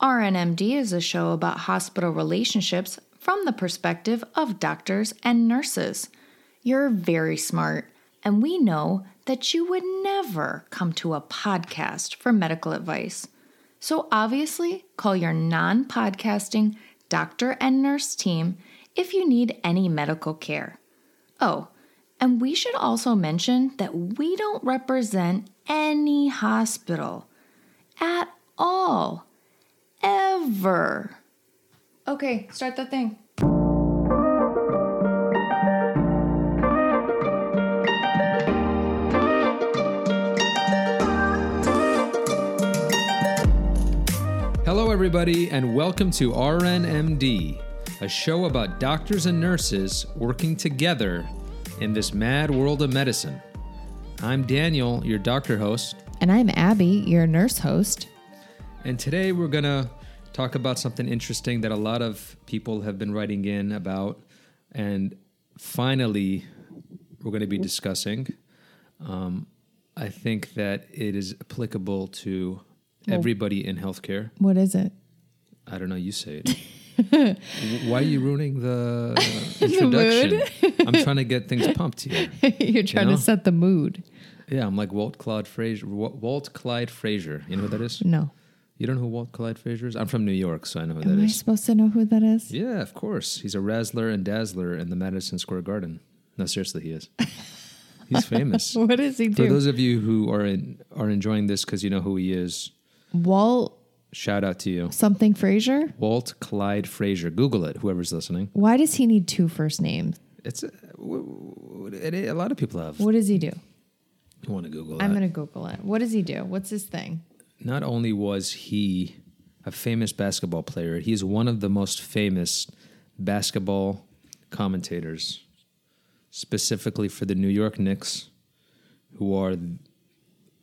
RNMD is a show about hospital relationships from the perspective of doctors and nurses. You're very smart, and we know that you would never come to a podcast for medical advice. So obviously, call your non podcasting doctor and nurse team if you need any medical care. Oh, and we should also mention that we don't represent any hospital at all. Ever. Okay, start the thing. Hello, everybody, and welcome to RNMD, a show about doctors and nurses working together in this mad world of medicine. I'm Daniel, your doctor host, And I'm Abby, your nurse host. And today we're going to talk about something interesting that a lot of people have been writing in about, and finally, we're going to be discussing. Um, I think that it is applicable to everybody in healthcare. What is it? I don't know. You say it. Why are you ruining the introduction? I'm trying to get things pumped here. You're trying know? to set the mood. Yeah, I'm like Walt Clyde Frazier. Walt Clyde Frazier. You know who that is? No. You don't know who Walt Clyde Frazier is? I'm from New York, so I know who Am that I is. supposed to know who that is? Yeah, of course. He's a razzler and dazzler in the Madison Square Garden. No, seriously, he is. He's famous. What does he do? For those of you who are in, are enjoying this because you know who he is, Walt shout out to you. something Frazier? Walt Clyde Frazier. Google it, whoever's listening. Why does he need two first names? It's a, w- w- it, a lot of people have. What does he do? You want to Google that? I'm going to Google it. What does he do? What's his thing? Not only was he a famous basketball player, he is one of the most famous basketball commentators, specifically for the New York Knicks, who are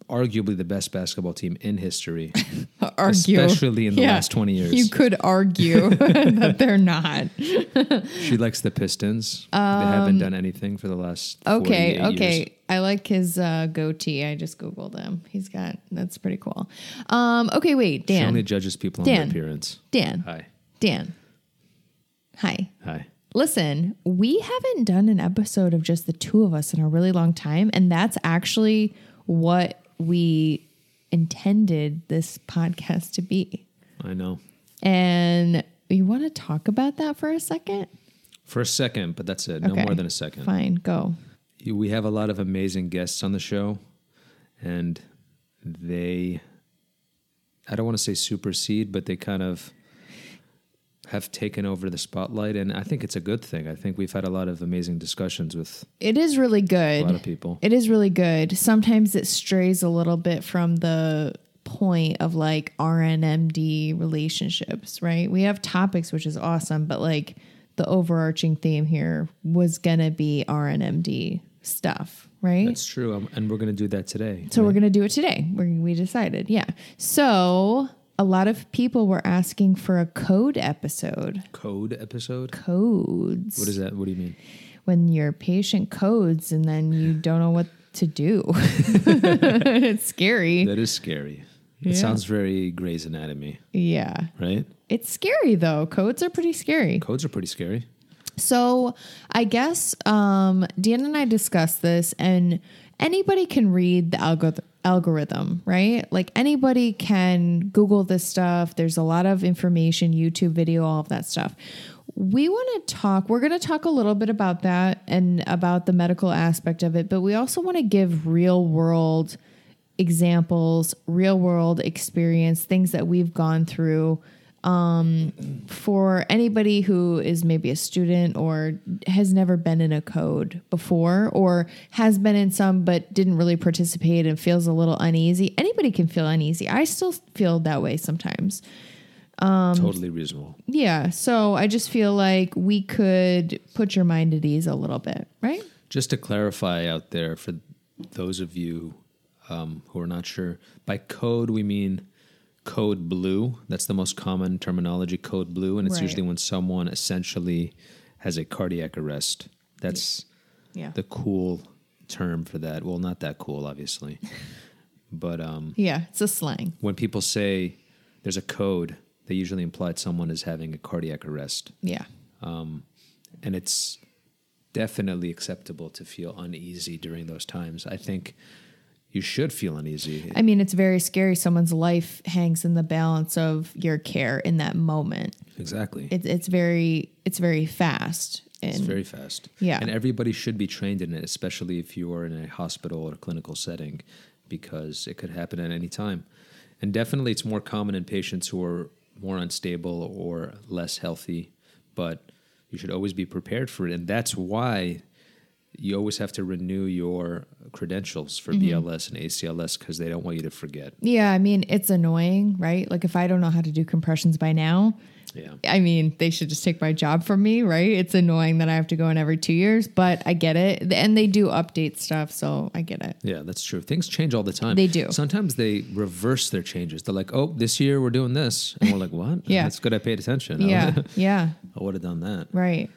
arguably the best basketball team in history, Argue. especially in the Yeah. last 20 years. You could argue that they're not. she likes the Pistons. they haven't done anything for the last Um, Okay, okay. years. I like his uh, goatee. I just googled him. He's got that's pretty cool. Um, okay, wait, She only judges people on their appearance. Dan. Hi. Dan. Hi. Hi. Listen, we haven't done an episode of just the two of us in a really long time, and that's actually what we intended this podcast to be. I know. And you want to talk about that for a second? For a second, but that's it. No Okay. more than a second. Fine, go. We have a lot of amazing guests on the show and they i don't want to say supersede but they kind of have taken over the spotlight and i think it's a good thing i think we've had a lot of amazing discussions with It is really good. a lot of people It is really good. Sometimes it strays a little bit from the point of like RNMD relationships, right? We have topics, which is awesome, but like the overarching theme here was to be RNMD stuff, right? that's true um, and we're to do that today so we're going to do it today. We're, we decided. Yeah. So a lot of people were asking for a code episode. code episode Codes. what is that what do you mean when your patient codes and then you don't know what to do. it's scary. that is scary it sounds very Grey's Anatomy, Yeah. right? It's scary though. Codes are pretty scary. Codes are pretty scary. So I guess um, Dan and I discussed this, and anybody can read the algor- algorithm, right? Like anybody can Google this stuff. There's a lot of information, YouTube video, all of that stuff. We want to talk, we're going to talk a little bit about that and about the medical aspect of it, but we also want to give real world examples, real world experience, things that we've gone through um, for anybody who is maybe a student or has never been in a code before or has been in some but didn't really participate and feels a little uneasy. Anybody can feel uneasy. I still feel that way sometimes. Um, totally reasonable. Yeah. So I just feel like we could put your mind at ease a little bit, right? Just to clarify out there for those of you um, who are not sure, by code we mean code blue. That's the most common terminology, code blue, and it's Right. usually when someone essentially has a cardiac arrest. That's Yeah. the cool term for that. Well, not that cool, obviously, but um, Yeah. It's a slang. when people say there's a code, they usually imply someone is having a cardiac arrest. Yeah. and it's definitely acceptable to feel uneasy during those times. I think you should feel uneasy. I mean, it's very scary. Someone's life hangs in the balance of your care in that moment. exactly. It's it's very it's very fast. And it's very fast. Yeah. And everybody should be trained in it, especially if you are in a hospital or clinical setting, because it could happen at any time. And definitely it's more common in patients who are more unstable or less healthy, but you should always be prepared for it. And that's why you always have to renew your credentials for Mm-hmm. BLS and ACLS because they don't want you to forget. yeah, I mean, it's annoying, right? Like if I don't know how to do compressions by now, Yeah. I mean, they should just take my job from me, right? It's annoying that I have to go in every two years, but I get it. And they do update stuff, so I get it. Yeah, that's true. Things change all the time. They do. Sometimes they reverse their changes. They're like, "Oh, this year we're doing this," and we're like, "What? Yeah. that's good. I paid attention. Yeah, yeah, I would have done that." right.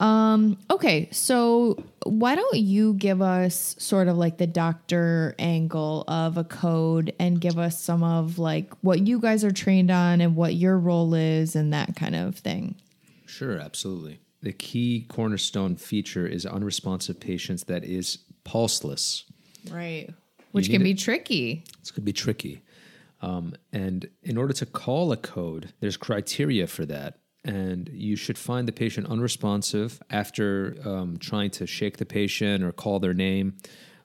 Um, okay, so why don't you give us sort of like the doctor angle of a code and give us some of like what you guys are trained on and what your role is and that kind of thing. Sure, absolutely. The key cornerstone feature is unresponsive patients that is pulseless. Right. Which can it- be tricky. This could be tricky. Um, and in order to call a code, there's criteria for that. And you should find the patient unresponsive after um, trying to shake the patient or call their name.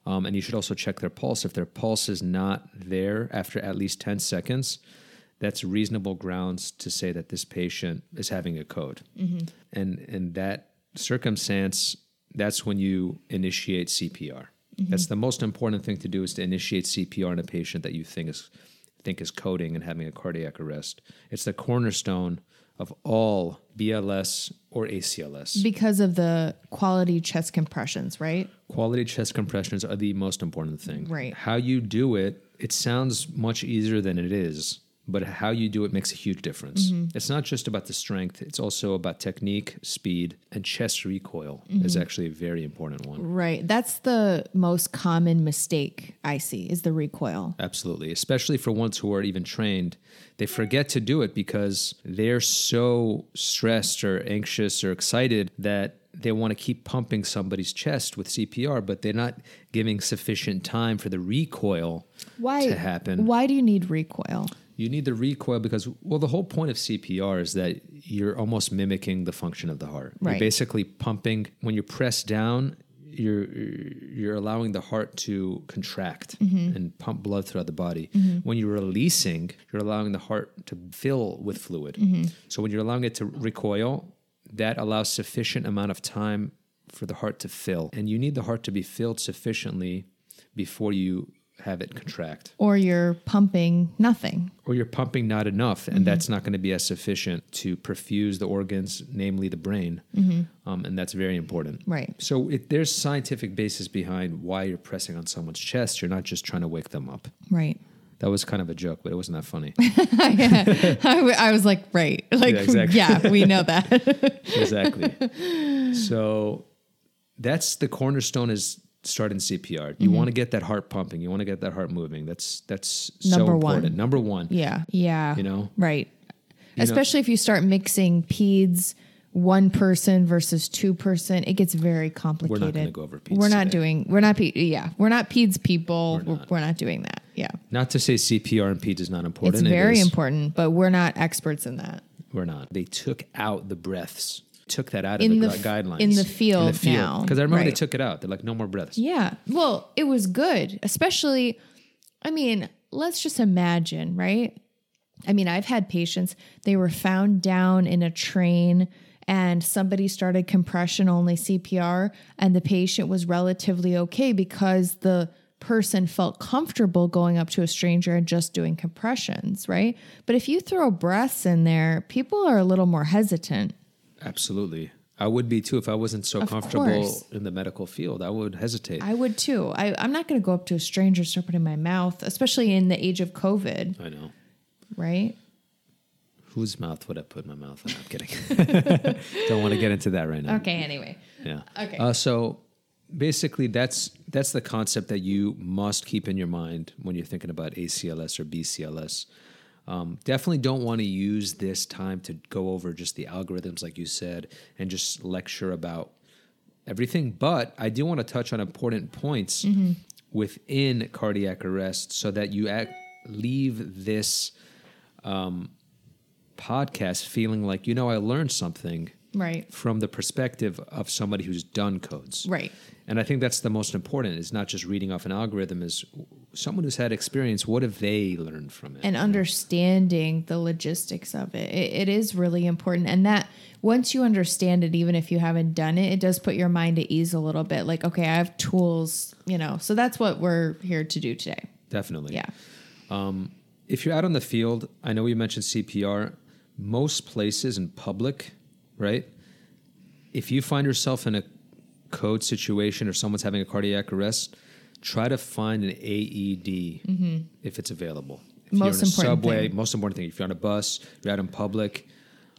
Um, and you should also check their pulse. If their pulse is not there after at least 10 seconds, that's reasonable grounds to say that this patient is having a code. And in that circumstance, that's when you initiate CPR. That's the most important thing to do is to initiate CPR in a patient that you think is think is coding and having a cardiac arrest. It's the cornerstone of all BLS or ACLS. Because of the quality chest compressions, right? Quality chest compressions are the most important thing. Right. How you do it, it sounds much easier than it is, but how you do it makes a huge difference. Mm-hmm. It's not just about the strength, it's also about technique, speed, and chest recoil is Mm-hmm. actually a very important one. Right. That's the most common mistake I see is the recoil. Absolutely. Especially for ones who are even trained, they forget to do it because they're so stressed or anxious or excited that they want to keep pumping somebody's chest with CPR, but they're not giving sufficient time for the recoil Why to happen. Why do you need recoil? You need the recoil because, well, the whole point of CPR is that you're almost mimicking the function of the heart. Right. You're basically pumping when you press down. You're you're allowing the heart to contract Mm-hmm. and pump blood throughout the body. When you're releasing, you're allowing the heart to fill with fluid. Mm-hmm. So when you're allowing it to recoil, that allows sufficient amount of time for the heart to fill, and you need the heart to be filled sufficiently before you have it contract Or you're pumping nothing. or you're pumping not enough, Mm-hmm. and that's not going to be as sufficient to perfuse the organs, namely the brain, um, and that's very important. Mm-hmm. Right. So it, there's scientific basis behind why you're pressing on someone's chest. You're not just trying to wake them up. Right. That was kind of a joke, but it wasn't that funny. I, w- I was like, right. Like, Yeah, exactly. yeah, we know that. exactly. So that's the cornerstone is starting CPR. You mm-hmm. want to get that heart pumping. You want to get that heart moving. That's that's so Number one. important. Number one. yeah. Yeah. You know? Right. know- Especially if you start mixing peds, one person versus two person, it gets very complicated. We're not gonna go over peds We're not today. doing. We're not. Pe- yeah, we're not peds people. We're We're not. we're not doing that. Yeah, Not to say CPR and peds is not important. it's very is. important, but we're not experts in that. We're not. They took out the breaths. Took that out In of the, the gu- f- guidelines in the field now, Because I remember they took it out. They're like, no more breaths. Yeah. Well, it was good, especially, I mean, let's just imagine, right? I mean, I've had patients, they were found down in a train and somebody started compression only CPR, and the patient was relatively okay because the person felt comfortable going up to a stranger and just doing compressions, right? But if you throw breaths in there, people are a little more hesitant. Absolutely. I would be too if I wasn't so Of comfortable course. in the medical field. I would hesitate. I would too. I, I'm not going to go up to a stranger, start putting my mouth, especially in the age of COVID, I know. right? Whose mouth would I put in my mouth? In? I'm kidding. Don't want to get into that right now. Okay, anyway. Yeah. Okay. Uh, so basically, that's that's the concept that you must keep in your mind when you're thinking about ACLS or BCLS. Um, definitely don't want to use this time to go over just the algorithms, like you said, and just lecture about everything. But I do want to touch on important points within cardiac arrest so that you act, leave this um, podcast feeling like, you know, I learned something Right. from the perspective of somebody who's done codes. Right. And I think that's the most important is not just reading off an algorithm is someone who's had experience, what have they learned from it? and understanding the logistics of it. it. It is really important. And that once you understand it, even if you haven't done it, it does put your mind at ease a little bit. Like, okay, I have tools, you know. So that's what we're here to do today. Definitely. Yeah. Um, if you're out on the field, I know we mentioned CPR. Most places in public, right? If you find yourself in a code situation or someone's having a cardiac arrest, try to find an AED if it's available. If Mm-hmm. Most you're in a important subway, thing. most important thing. If you're on a bus, you're out in public,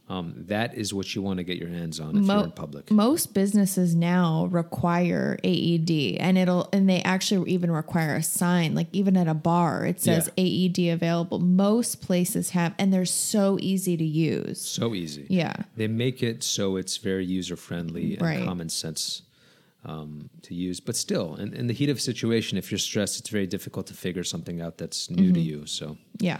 um, that is what you want to get your hands on if Mo- you're in public. Most businesses now require AED and it'll and they actually even require a sign like even at a bar it says AED available. Most places have and they're so easy to use. So easy. Yeah. They make it so it's very user friendly and Right. common sense um, to use. But still, in, in the heat of situation, if you're stressed, it's very difficult to figure something out that's new Mm-hmm. to you. So Yeah.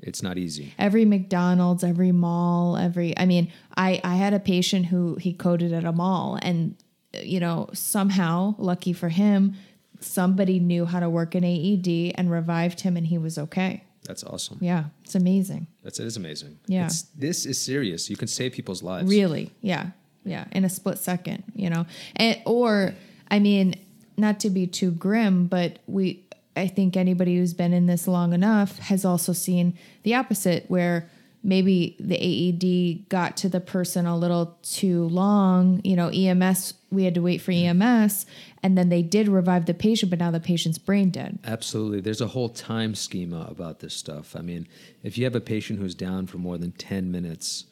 it's not easy. every McDonald's, every mall, every I mean, I I had a patient who he coded at a mall and you know, somehow, lucky for him, somebody knew how to work an AED and revived him and he was okay. That's awesome. Yeah, it's amazing. That's it is amazing. Yeah. It's, this is serious. You can save people's lives. Really. Yeah. Yeah, in a split second, you know. And or I mean, not to be too grim, but we I think anybody who's been in this long enough has also seen the opposite where maybe the AED got to the person a little too long, you know, EMS we had to wait for EMS and then they did revive the patient but now the patient's brain dead. Absolutely. There's a whole time schema about this stuff. I mean, if you have a patient who's down for more than 10 minutes,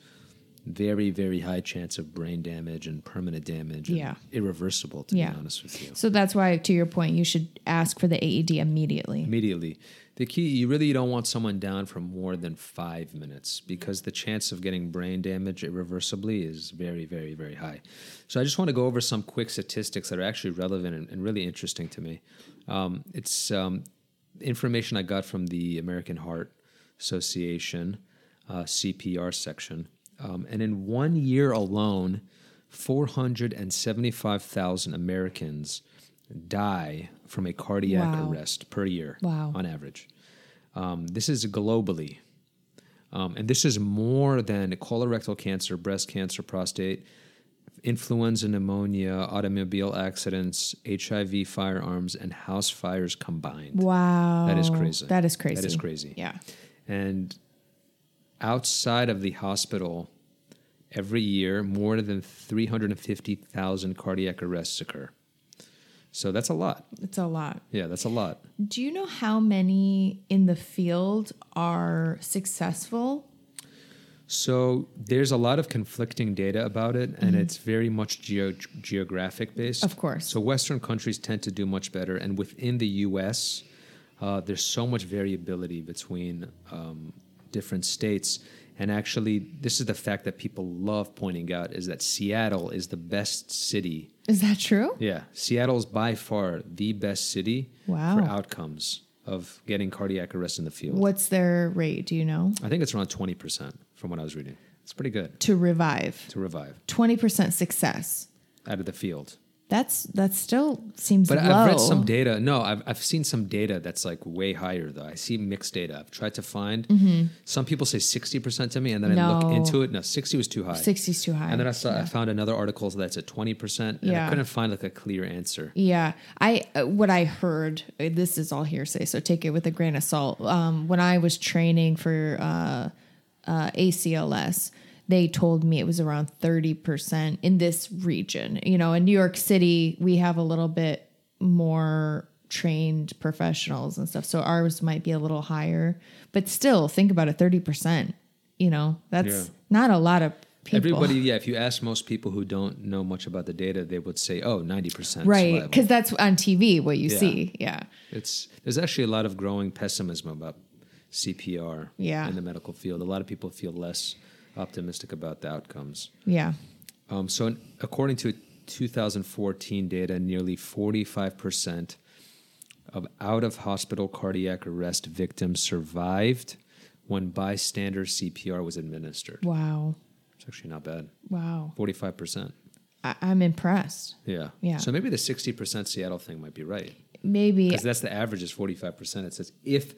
very, very high chance of brain damage and permanent damage. and Yeah. Irreversible, to Yeah. be honest with you. So that's why to your point you should ask for the AED immediately. Immediately. The key, you really don't want someone down for more than five minutes because the chance of getting brain damage irreversibly is very, very, very high. So I just want to go over some quick statistics that are actually relevant and, and really interesting to me. Um, it's um, information I got from the American Heart Association uh, CPR section. Um, and in one year alone, 475,000 Americans die from a cardiac Wow. arrest per year Wow. on average. Um, this is globally. Um, and this is more than colorectal cancer, breast cancer, prostate, influenza, pneumonia, automobile accidents, HIV, firearms, and house fires combined. Wow. That is crazy. That is crazy. That is crazy. Yeah. And outside of the hospital, every year, more than 350,000 cardiac arrests occur. So that's a lot. It's a lot. Yeah, that's a lot. Do you know how many in the field are successful? So there's a lot of conflicting data about it, and it's very much geo- geographic based. Mm-hmm. Of course. So Western countries tend to do much better, and within the U.S., uh, there's so much variability between um, different states. And actually, this is the fact that people love pointing out is that Seattle is the best city. Is that true? Yeah, Seattle is by far the best city Wow. for outcomes of getting cardiac arrest in the field. What's their rate? Do you know? I think it's around 20% from what I was reading. It's pretty good To revive. to revive 20% success. out of the field. That's that still seems But low. I've read some data. No, I've, I've seen some data that's like way higher though. I see mixed data. I've tried to find. Some people say 60% to me, and then I look Mm-hmm. Into it. No, 60 was too high. 60 is too high. And then I saw I found another article that's at 20%, and I couldn't find like a clear answer. Yeah, I uh, what I heard. uh, This is all hearsay, so take it with a grain of salt. Um, when I was training for uh, uh, ACLS, they told me it was around thirty percent in this region. You know, in New York City, we have a little bit more trained professionals and stuff, so ours might be a little higher. But still, think about it: thirty percent. You know, that's Yeah. not a lot of people. Everybody, yeah, if you ask most people who don't know much about the data, they would say, oh, 90% right? Because that's on TV what you Yeah. see. Yeah. It's there's actually a lot of growing pessimism about CPR Yeah. in the medical field. A lot of people feel less optimistic about the outcomes. Yeah. Um, so, in, according to 2014 data, nearly 45% of out of hospital cardiac arrest victims survived when bystander CPR was administered. Wow. It's actually not bad. Wow. 45%. I- I'm impressed. Yeah. Yeah. So maybe the 60% Seattle thing might be right. Maybe Because that's the average is 45%. It says if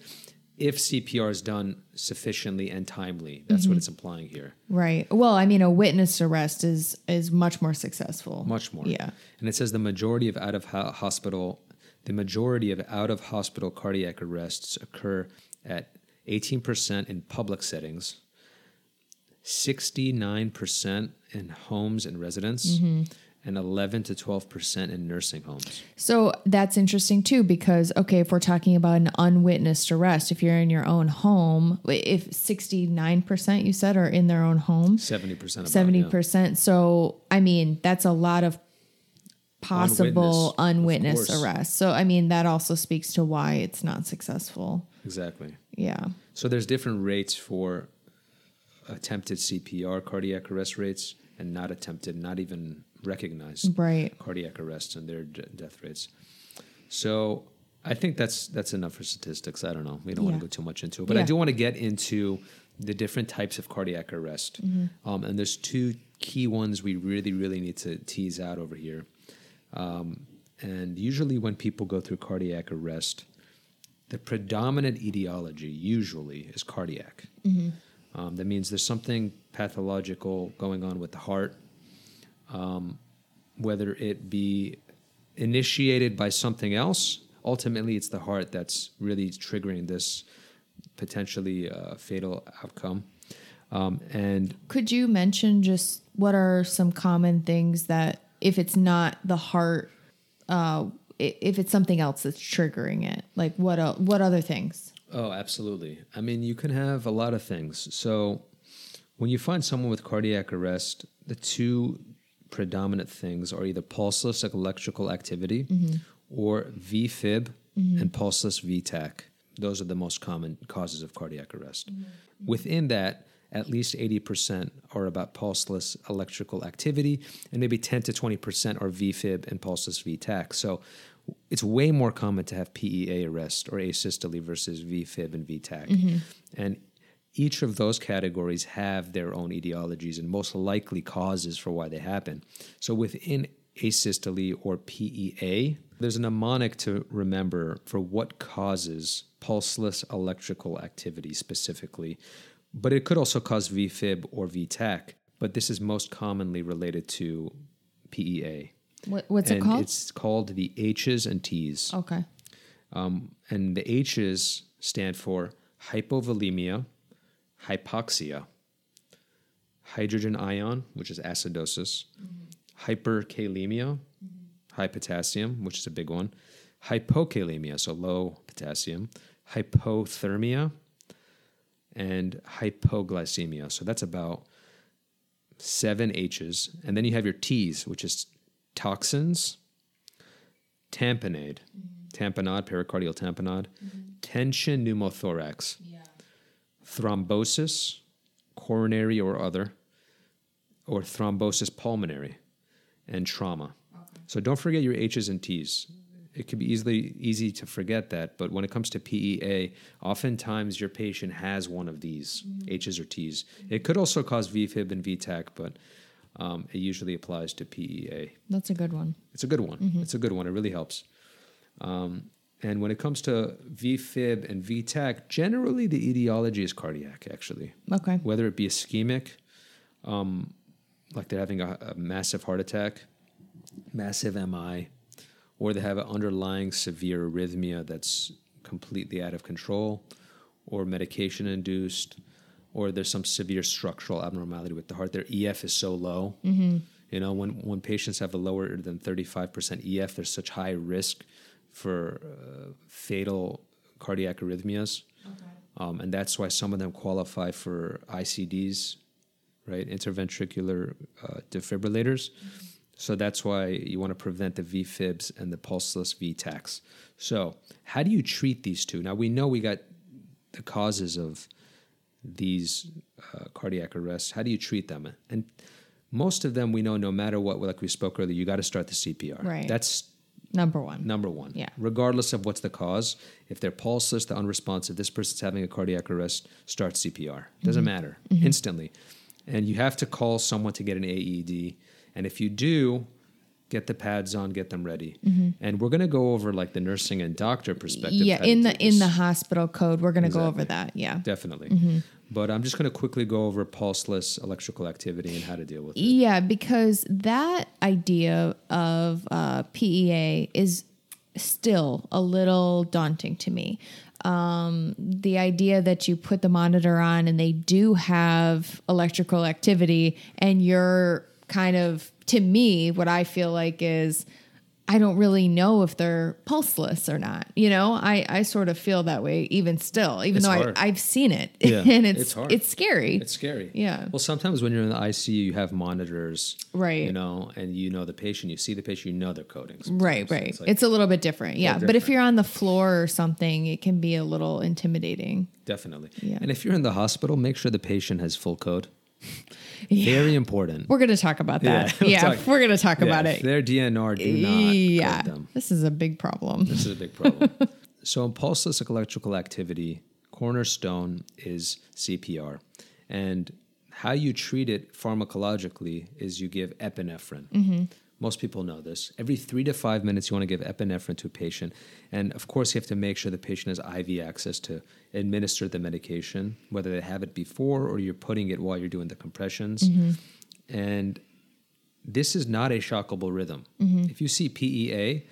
if CPR is done sufficiently and timely, that's Mm-hmm. what it's implying here. right. Well, I mean, a witness arrest is is much more successful. Much more. Yeah. And it says the majority of out of ho- hospital, the majority of out of hospital cardiac arrests occur at 18% in public settings, 69% in homes and residence, Mm-hmm. And 11 to 12% in nursing homes. So that's interesting too, because okay, if we're talking about an unwitnessed arrest, if you're in your own home, if 69% you said are in their own home, 70% about, seventy yeah. percent. So I mean, that's a lot of possible Unwitnessed, unwitnessed arrests. So I mean, that also speaks to why it's not successful. Exactly. Yeah. So there's different rates for attempted CPR cardiac arrest rates and not attempted, not even recognized Right. cardiac arrests and their d- death rates. So I think that's that's enough for statistics. I don't know. We don't want to go too much into it, but I do want to get into the different types of cardiac arrest. Um, and there's two key ones we really, really need to tease out over here. Um, and usually, when people go through cardiac arrest, the predominant etiology usually is cardiac. Um, that means there's something pathological going on with the heart, um, whether it be initiated by something else. Ultimately, it's the heart that's really triggering this potentially uh, fatal outcome. Um, and Could you mention just what are some common things that if it's not the heart, uh, if it's something else that's triggering it, like what el- what other things? Oh, absolutely. I mean, you can have a lot of things. So, when you find someone with cardiac arrest, the two predominant things are either pulseless electrical activity mm-hmm. or VFib mm-hmm. and pulseless VTAC. Those are the most common causes of cardiac arrest. Mm-hmm. Within that, at least 80% are about pulseless electrical activity, and maybe 10 to 20% are VFib and pulseless VTAC. So it's way more common to have PEA arrest or asystole versus VFib and VTAC. And each of those categories have their own etiologies and most likely causes for why they happen. So within asystole or PEA, there's a mnemonic to remember for what causes pulseless electrical activity specifically, but it could also cause VFib or VTAC. But this is most commonly related to PEA. What, what's and it called? It's called the H's and T's. Okay. Um, and the H's stand for hypovolemia, hypoxia, hydrogen ion, which is acidosis, mm-hmm. hyperkalemia, mm-hmm. high potassium, which is a big one, hypokalemia, so low potassium, hypothermia, and hypoglycemia. So that's about seven H's. And then you have your T's, which is toxins, tamponade, mm-hmm. tamponade, pericardial tamponade, tension pneumothorax, thrombosis, coronary or other, or thrombosis pulmonary, and trauma. So don't forget your H's and T's. It could be easily easy to forget that, but when it comes to PEA, oftentimes your patient has one of these H's or T's. It could also cause VFib and VTAC, but um, it usually applies to PEA. That's a good one. It's a good one. It's a good one. It really helps. Um, and when it comes to VFib and VTAC, generally the etiology is cardiac, actually. Okay. Whether it be ischemic, um, like they're having a, a massive heart attack, massive MI, or they have an underlying severe arrhythmia that's completely out of control, or medication induced, or there's some severe structural abnormality with the heart. Their EF is so low. You know, when, when patients have a lower than 35% EF, there's such high risk for uh, fatal cardiac arrhythmias. Um, and that's why some of them qualify for ICDs, right? Interventricular uh, defibrillators. So that's why you want to prevent the VFibs and the pulseless VTACs. So, how do you treat these two? Now, we know we got the causes of these uh, cardiac arrests, how do you treat them? And most of them we know, no matter what, like we spoke earlier, you got to start the CPR. Right. That's Number one. number one. Yeah. Regardless of what's the cause, if they're pulseless, they're unresponsive, this person's having a cardiac arrest, start CPR. Doesn't mm-hmm. matter. Mm-hmm. Instantly. And you have to call someone to get an AED. And if you do, get the pads on, get them ready. Mm-hmm. And we're gonna go over like the nursing and doctor perspective. yeah, in the in the hospital code, we're going to go over that. Yeah. definitely. But I'm just gonna quickly go over pulseless electrical activity and how to deal with it. Yeah, because that idea of uh, PEA is still a little daunting to me. Um, the idea that you put the monitor on and they do have electrical activity, and you're kind of, to me, what I feel like is. I don't really know if they're pulseless or not. You know, I, I sort of feel that way even still, even It's though hard. I, I've seen it Yeah, and it's it's hard. it's scary. It's scary. Yeah. Well, sometimes when you're in the ICU, you have monitors, Right. You know, and you know the patient. You see the patient. You know their coding. Right, sometimes. right. It's It's, like- a little bit different. Yeah. little But if you're on the floor or something, it can be a little intimidating. definitely. Yeah. And if you're in the hospital, make sure the patient has full code. Yeah. Very important. We're going to talk about that. we'll Yeah. talk- we're going to talk Yeah, about it. Their DNR do not Yeah. them. This is a big problem. This is a big problem. so, in pulseless electrical activity, cornerstone is CPR, and how you treat it pharmacologically is you give epinephrine. Mm-hmm. Most people know this. Every three to five minutes, you want to give epinephrine to a patient. And of course, you have to make sure the patient has IV access to administer the medication, whether they have it before or you're putting it while you're doing the compressions. Mm-hmm. And this is not a shockable rhythm. Mm-hmm. If you see PEA,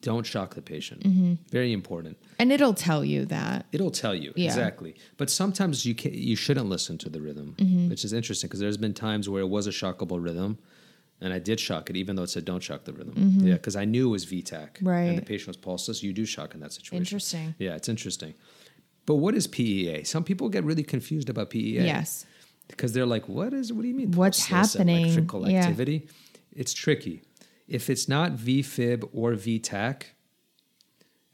don't shock the patient. Mm-hmm. Very important. And it'll tell you that. It'll tell you Yeah. exactly. But sometimes you can you shouldn't listen to the rhythm, which is interesting because there's been times where it was a shockable rhythm, and I did shock it, even though it said don't shock the rhythm. Mm-hmm. Yeah, because I knew it was VTAC, And the patient was pulseless. You do shock in that situation. Interesting. Yeah, it's interesting. But what is PEA? Some people get really confused about PEA. Yes. Because they're like, what is what do you mean? What's happening? Electrical Yeah. activity. It's tricky. If it's not VFib or VTAC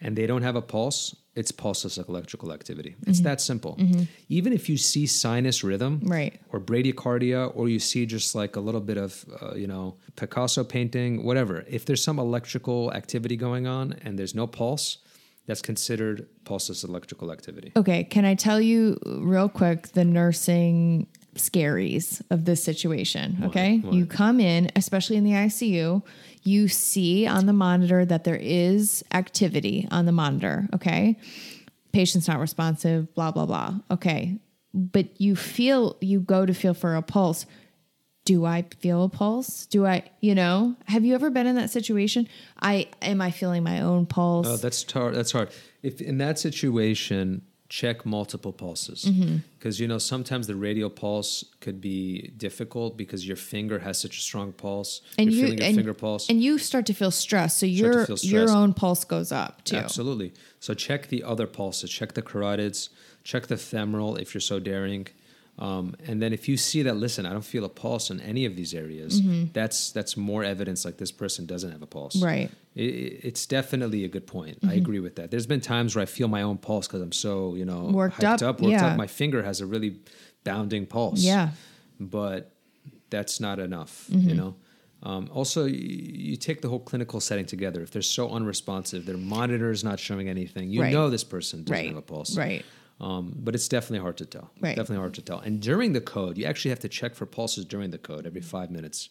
and they don't have a pulse, it's pulseless electrical activity. Mm-hmm. It's that simple. Even if you see sinus rhythm Right. or bradycardia or you see just like a little bit of uh, you know Picasso painting, whatever. If there's some electrical activity going on and there's no pulse, that's considered pulseless electrical activity. Okay. Can I tell you real quick the nursing scaries of this situation? Okay. What? You come in, especially in the ICU, you see on the monitor that there is activity on the monitor. Okay. Patient's not responsive, blah, blah, blah. Okay. But you feel, you go to feel for a pulse. Do I feel a pulse? Do I, you know, have you ever been in that situation? I, am I feeling my own pulse? Oh, that's hard. That's hard. If in that situation, check multiple pulses Mm-hmm. because you know sometimes the radial pulse could be difficult because your finger has such a strong pulse. and you're you feeling your and, finger pulse. and you start to feel stress so your your own pulse goes up too Absolutely. So check the other pulses. Check the carotids. Check the femoral if you're so daring. Um, and then if you see that, listen, I don't feel a pulse in any of these areas. That's that's more evidence like this person doesn't have a pulse. Right. It, it's definitely a good point. Mm-hmm. I agree with that. There's been times where I feel my own pulse because I'm so you know Worked hyped up, worked yeah. up. My finger has a really bounding pulse. Yeah. but that's not enough. Mm-hmm. You know. Um, also, you, you take the whole clinical setting together. If they're so unresponsive, their monitor is not showing anything. You Right. know this person doesn't right have a pulse. right Um, but it's definitely hard to tell. Right. Definitely hard to tell. And during the code, you actually have to check for pulses during the code every five minutes.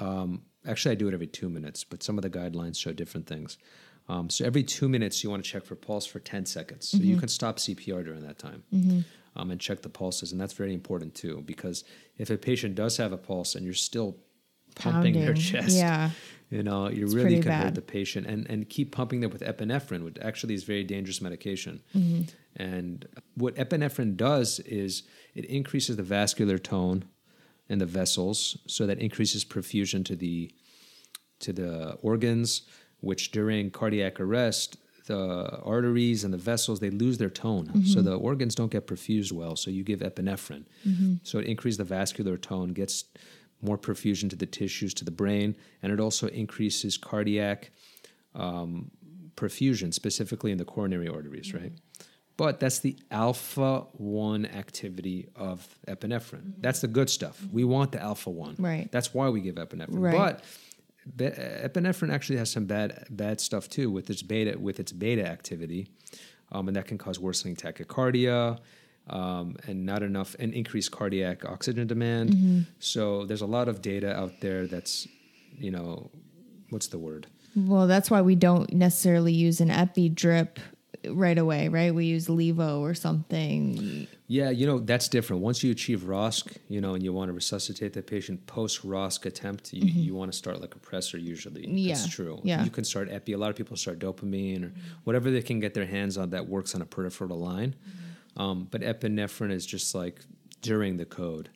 Um, actually, I do it every two minutes, but some of the guidelines show different things. Um, so every two minutes, you want to check for pulse for 10 seconds. So you can stop CPR during that time um, and check the pulses. And that's very important too, because if a patient does have a pulse and you're still pumping their chest, Yeah. You know, you It's really can hurt the patient and, and keep pumping them with epinephrine, which actually is very dangerous medication. Mm-hmm. And what epinephrine does is it increases the vascular tone in the vessels, so that increases perfusion to the to the organs, which during cardiac arrest, the arteries and the vessels they lose their tone, Mm-hmm. so the organs don't get perfused well. So you give epinephrine, Mm-hmm. so it increases the vascular tone, gets more perfusion to the tissues, to the brain, and it also increases cardiac um, perfusion, specifically in the coronary arteries, right? But that's the alpha 1 activity of epinephrine. That's the good stuff. We want the alpha 1. Right. That's why we give epinephrine. Right. But be- epinephrine actually has some bad bad stuff too with its beta with its beta activity, um, and that can cause worsening tachycardia, um, and not enough and increased cardiac oxygen demand. Mm-hmm. So there's a lot of data out there that's, you know, what's the word? Well, that's why we don't necessarily use an epi drip right away, right? We use Levo or something. Yeah, you know that's different. Once you achieve ROSC, you know, and you want to resuscitate the patient post ROSC attempt, you, you want to start like a pressor usually. Mm-hmm. Yeah, That's true. yeah. You can start epi. A lot of people start dopamine or whatever they can get their hands on that works on a peripheral line. Um, but epinephrine is just like during the code.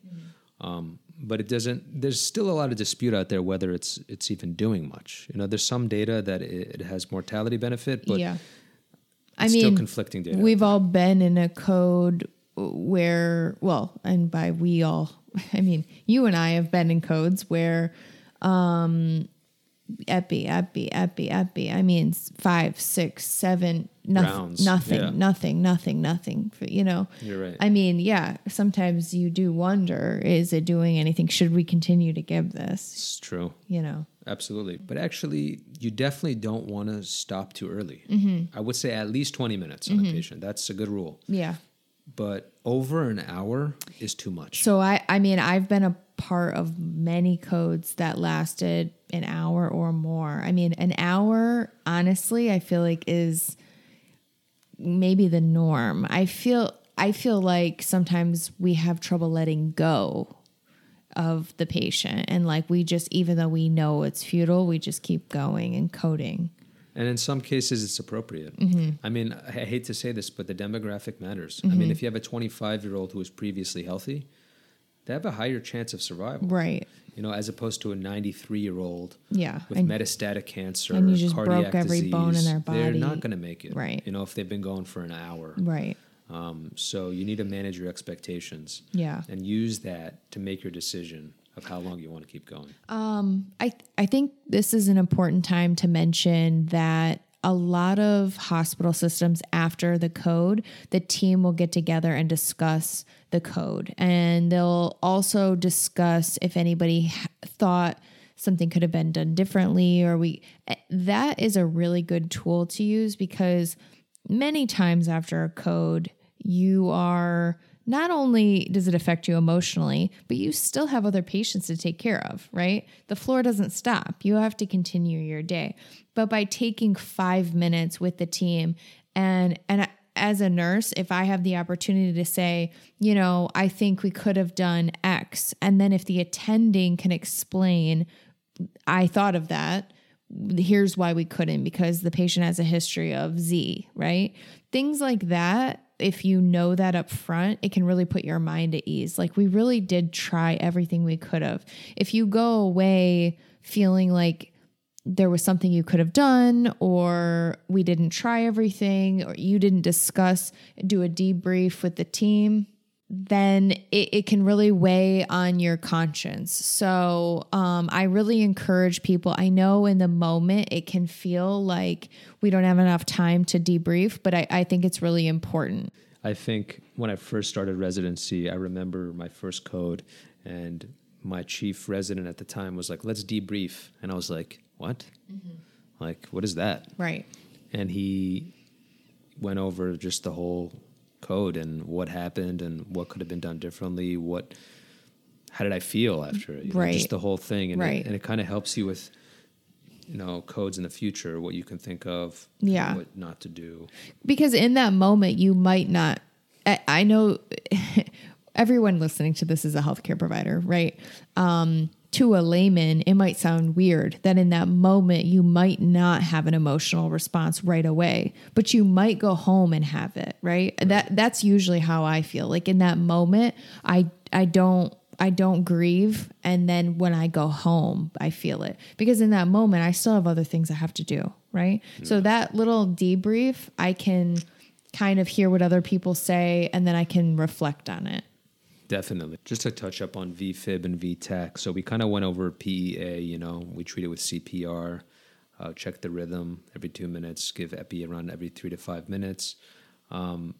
Um, but it doesn't. There's still a lot of dispute out there whether it's it's even doing much. You know, there's some data that it, it has mortality benefit, but yeah. I mean, still conflicting data. We've all been in a code where, well, and by we all, I mean, you and I have been in codes where um epi, epi, epi, epi. I mean, five, six, seven, nothing, Rounds, nothing, yeah. nothing, nothing, nothing. You know, You're right. I mean, yeah, sometimes you do wonder, is it doing anything? Should we continue to give this? it's true. You know, Absolutely. But actually, you definitely don't want to stop too early. Mm-hmm. I would say at least 20 minutes on a patient. That's a good rule. yeah. But over an hour is too much. So I, I mean, I've been a part of many codes that lasted an hour or more. I mean, an hour, honestly, I feel like is maybe the norm. I feel, I feel like sometimes we have trouble letting go of the patient, and like we just, even though we know it's futile, we just keep going and coding. And in some cases, it's appropriate. Mm-hmm. I mean, I hate to say this, but the demographic matters. I mean, if you have a 25 year old who is previously healthy, they have a higher chance of survival. Right. You know, as opposed to a 93 year old Yeah. with And- metastatic cancer, and you just cardiac broke every bone in their body. They're not going to make it. Right. You know, if they've been going for an hour. right. Um, so you need to manage your expectations. Yeah. And use that to make your decision of how long you want to keep going. I I think this is an important time to mention that a lot of hospital systems after the code, the team will get together and discuss the code, and they'll also discuss if anybody thought something could have been done differently or we eh, that is a really good tool to use because many times after a code you are not only does it affect you emotionally, but you still have other patients to take care of, right? The floor doesn't stop. You have to continue your day. But by taking 5 minutes with the team and and as a nurse, if I have the opportunity to say, you know, I think we could have done X, and then if the attending can explain I thought of that. Here's why we couldn't because the patient has a history of Z, right? Things like that. If you know that up front, it can really put your mind at ease. Like, we really did try everything we could have. If you go away feeling like there was something you could have done, or we didn't try everything, or you didn't discuss, do a debrief with the team, then it, it can really weigh on your conscience. So um, I really encourage people. I know in the moment it can feel like we don't have enough time to debrief, but I, I think it's really important. I think when I first started residency, I remember my first code, and my chief resident at the time was like, "Let's debrief," and I was like, "What? Like, what is that?" Right. And he went over just the whole code and what happened and what could have been done differently. What, how did I feel after it? You know, Right. just the whole thing, and Right. it, and it kind of helps you with. You know, codes in the future, what you can think of, Yeah. what not to do. because in that moment you might not i, I know everyone listening to this is a healthcare provider right um, to a layman it might sound weird that in that moment you might not have an emotional response right away but you might go home and have it right that that's usually how i feel like in that moment i i don't I don't grieve. And then when I go home, I feel it because in that moment, I still have other things I have to do. Right. So that little debrief, I can kind of hear what other people say and then I can reflect on it. Definitely. Just to touch up on VFib and VTAC. So we kind of went over PEA, you know, we treat it with CPR, uh, check the rhythm every two minutes, give epi around every three to five minutes. Um,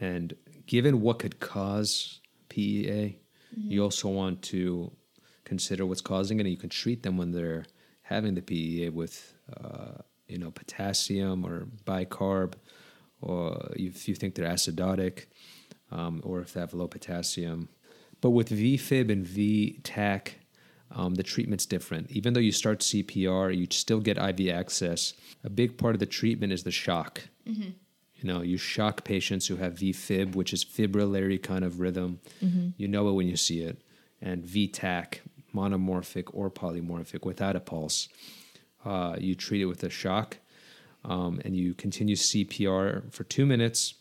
And given what could cause PEA, you also want to consider what's causing it, and you can treat them when they're having the PEA with, uh, you know, potassium or bicarb, or if you think they're acidotic, um, or if they have low potassium. But with VFib and VTach, um, the treatment's different. Even though you start CPR, you still get IV access. A big part of the treatment is the shock. You know, you shock patients who have VFib, which is fibrillary kind of rhythm. You know it when you see it. And VTach, monomorphic or polymorphic, without a pulse. Uh, you treat it with a shock, um, and you continue CPR for two minutes,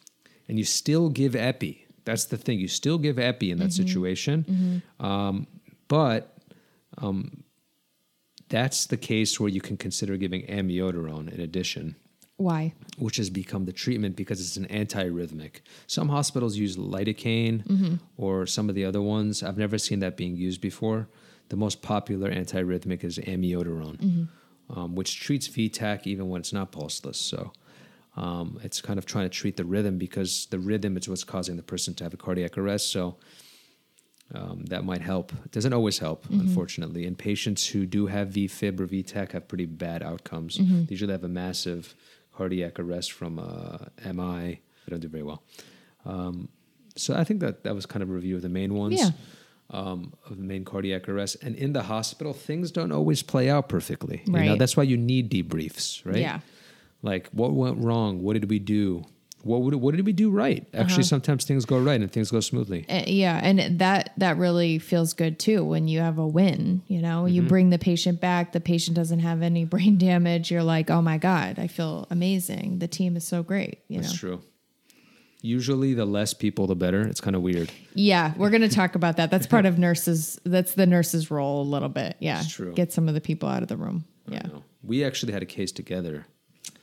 and you still give epi. That's the thing. You still give epi in that situation, um, but um, that's the case where you can consider giving amiodarone in addition Why? which has become the treatment because it's an antiarrhythmic. Some hospitals use lidocaine or some of the other ones. I've never seen that being used before. The most popular antiarrhythmic is amiodarone, um, which treats VTach even when it's not pulseless. So um, it's kind of trying to treat the rhythm because the rhythm is what's causing the person to have a cardiac arrest. So um, that might help. It doesn't always help, unfortunately. And patients who do have VFib or VTach have pretty bad outcomes. They usually have a massive cardiac arrest from uh, MI. They don't do very well. Um, so I think that that was kind of a review of the main ones. Yeah. Um, of the main cardiac arrest. And in the hospital, things don't always play out perfectly. You know, Right. that's why you need debriefs, right? Yeah. Like, what went wrong? What did we do? What, would, what did we do right? Actually, sometimes things go right and things go smoothly. Uh, yeah and that that really feels good too when you have a win you know you Mm-hmm. bring the patient back the patient doesn't have any brain damage you're like oh my god i feel amazing the team is so great you That's know true. Usually, the less people, the better. It's kind of weird. yeah we're going to talk about that that's part of nurses that's the nurse's role a little bit yeah It's true. get some of the people out of the room yeah know, we actually had a case together,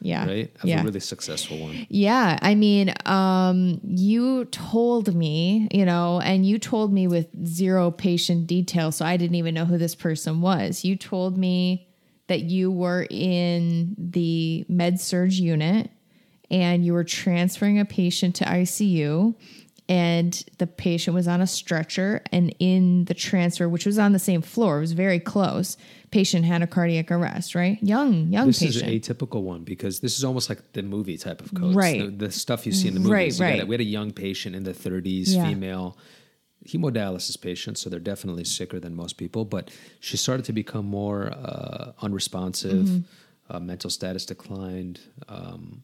yeah right? Yeah a really successful one. Yeah, I mean, um, you told me, you know, and you told me with zero patient detail, so I didn't even know who this person was. You told me that you were in the med surg unit and you were transferring a patient to ICU and the patient was on a stretcher and in the transfer which was on the same floor it was very close patient had a cardiac arrest right young young This patient is a atypical one because this is almost like the movie type of codes. Right. The, the stuff you see in the movies. Right, right. We had a young patient in the 30s, Yeah. female hemodialysis patient, so they're definitely sicker than most people. But she started to become more uh, unresponsive. Mm-hmm. Uh, mental status declined. Um,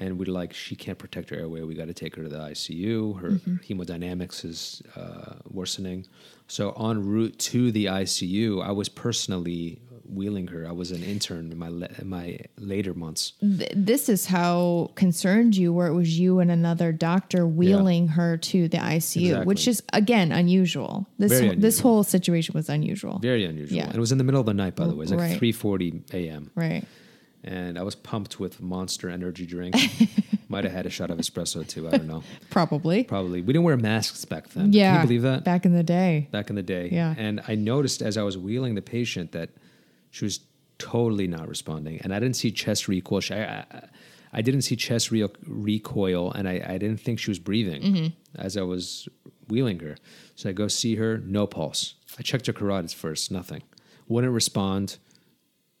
and we're like, she can't protect her airway. We got to take her to the ICU. Her Mm-hmm. hemodynamics is uh, worsening. So en route to the ICU, I was personally wheeling her. I was an intern in my la- in my later months. th- this is how concerned you were. It was you and another doctor wheeling her to the ICU, which is again unusual. This Very this whole situation was unusual. Very unusual. Yeah. And it was in the middle of the night, by the way. It was like Right. 3:40 a.m. right. And I was pumped with Monster energy drink. Might have had a shot of espresso too. I don't know. Probably. Probably. We didn't wear masks back then. Yeah. Can you believe that? Back in the day. back in the day. Yeah. And I noticed as I was wheeling the patient that she was totally not responding, and I didn't see chest recoil. She, I, I, I didn't see chest re- recoil, and I, I didn't think she was breathing Mm-hmm. as I was wheeling her. So I go see her, no pulse. I checked her carotids first, nothing. Wouldn't respond,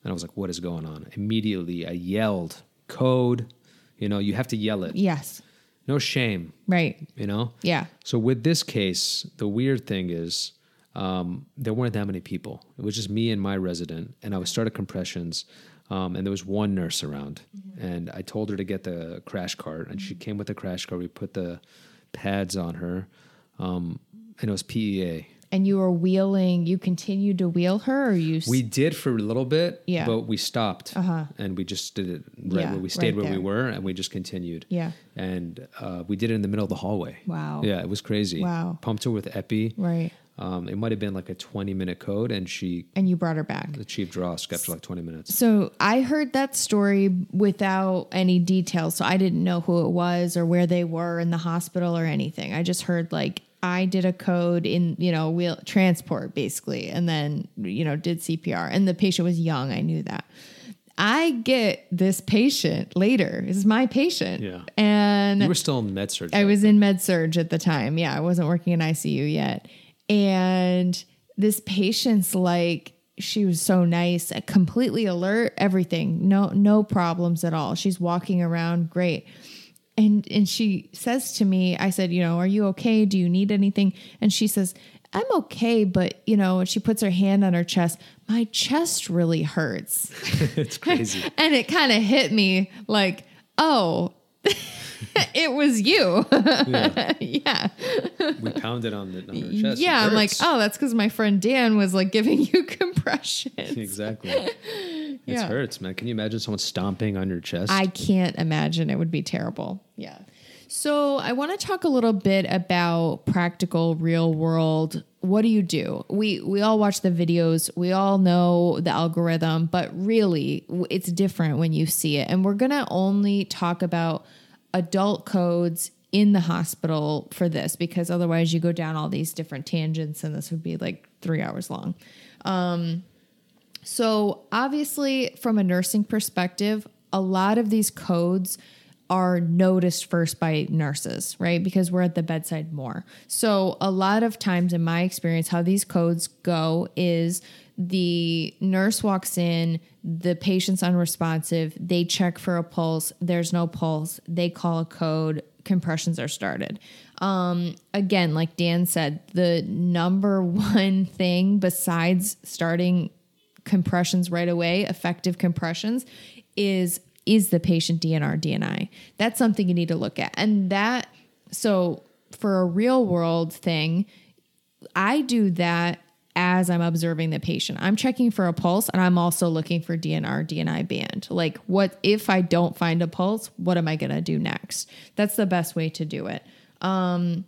and I was like, "What is going on?" Immediately, I yelled, "Code!" You know, you have to yell it. Yes. No shame. Right. You know. Yeah. So with this case, the weird thing is um, there weren't that many people. It was just me and my resident, and I was started compressions, um, and there was one nurse around, and I told her to get the crash cart, and she came with the crash cart. We put the pads on her, um, and it was PEA. And you were wheeling. You continued to wheel her, or you? We did for a little bit, Yeah. but we stopped, Uh-huh. and we just did it right Yeah, where we stayed right where we were, and we just continued. Yeah. and uh, we did it in the middle of the hallway. Wow. Yeah, it was crazy. Wow. Pumped her with epi. Right. Um, it might have been like a 20 minute code, and she And you brought her back. achieved draw kept for like 20 minutes. So I heard that story without any details. So I didn't know who it was or where they were in the hospital or anything. I just heard like I did a code in, you know, wheel transport basically, and then, you know, did CPR. And the patient was young. I knew that. I get this patient later. This is my patient. Yeah. And You were still in med surg. I was in med surg at the time. Yeah, I wasn't working in ICU yet. And this patient's like, she was so nice, completely alert, everything. No, no problems at all. She's walking around great. And and she says to me, I said, you know, are you okay? Do you need anything? And she says, I'm okay, but you know, she puts her hand on her chest. My chest really hurts. it's crazy. and it kind of hit me like, oh, it was you. Yeah. yeah. We pounded on the on her chest. Yeah. I'm like, oh, that's because my friend Dan was like giving you compressions. Exactly. It Yeah. hurts, man. Can you imagine someone stomping on your chest? I can't imagine it would be terrible. Yeah. So I want to talk a little bit about practical real world. What do you do? We we all watch the videos. We all know the algorithm, but really it's different when you see it. And we're going to only talk about adult codes in the hospital for this because otherwise you go down all these different tangents and this would be like 3 hours long. Um, so, obviously, from a nursing perspective, a lot of these codes are noticed first by nurses, right? Because we're at the bedside more. So, a lot of times in my experience, how these codes go is the nurse walks in, the patient's unresponsive, they check for a pulse, there's no pulse, they call a code, compressions are started. Um, again, like Dan said, the number one thing besides starting compressions right away, effective compressions, is is the patient DNR DNI. That's something you need to look at. And that so for a real world thing, I do that as I'm observing the patient. I'm checking for a pulse and I'm also looking for DNR DNI band. Like what if I don't find a pulse, what am I going to do next? That's the best way to do it. Um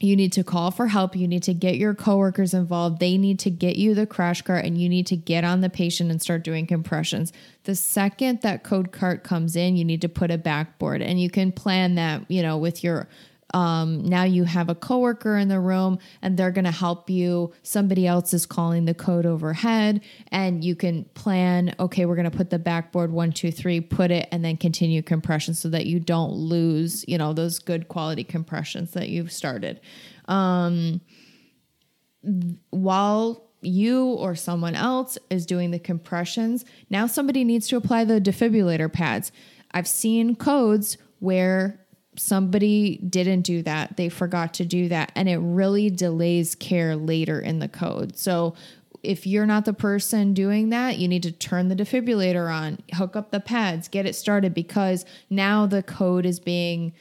you need to call for help. You need to get your coworkers involved. They need to get you the crash cart and you need to get on the patient and start doing compressions. The second that code cart comes in, you need to put a backboard and you can plan that, you know, with your um, now you have a coworker in the room and they're going to help you. Somebody else is calling the code overhead, and you can plan. Okay, we're going to put the backboard one, two, three, put it, and then continue compression so that you don't lose, you know, those good quality compressions that you've started. Um, while you or someone else is doing the compressions, now somebody needs to apply the defibrillator pads. I've seen codes where somebody didn't do that, they forgot to do that, and it really delays care later in the code. So if you're not the person doing that, you need to turn the defibrillator on, hook up the pads, get it started because now the code is being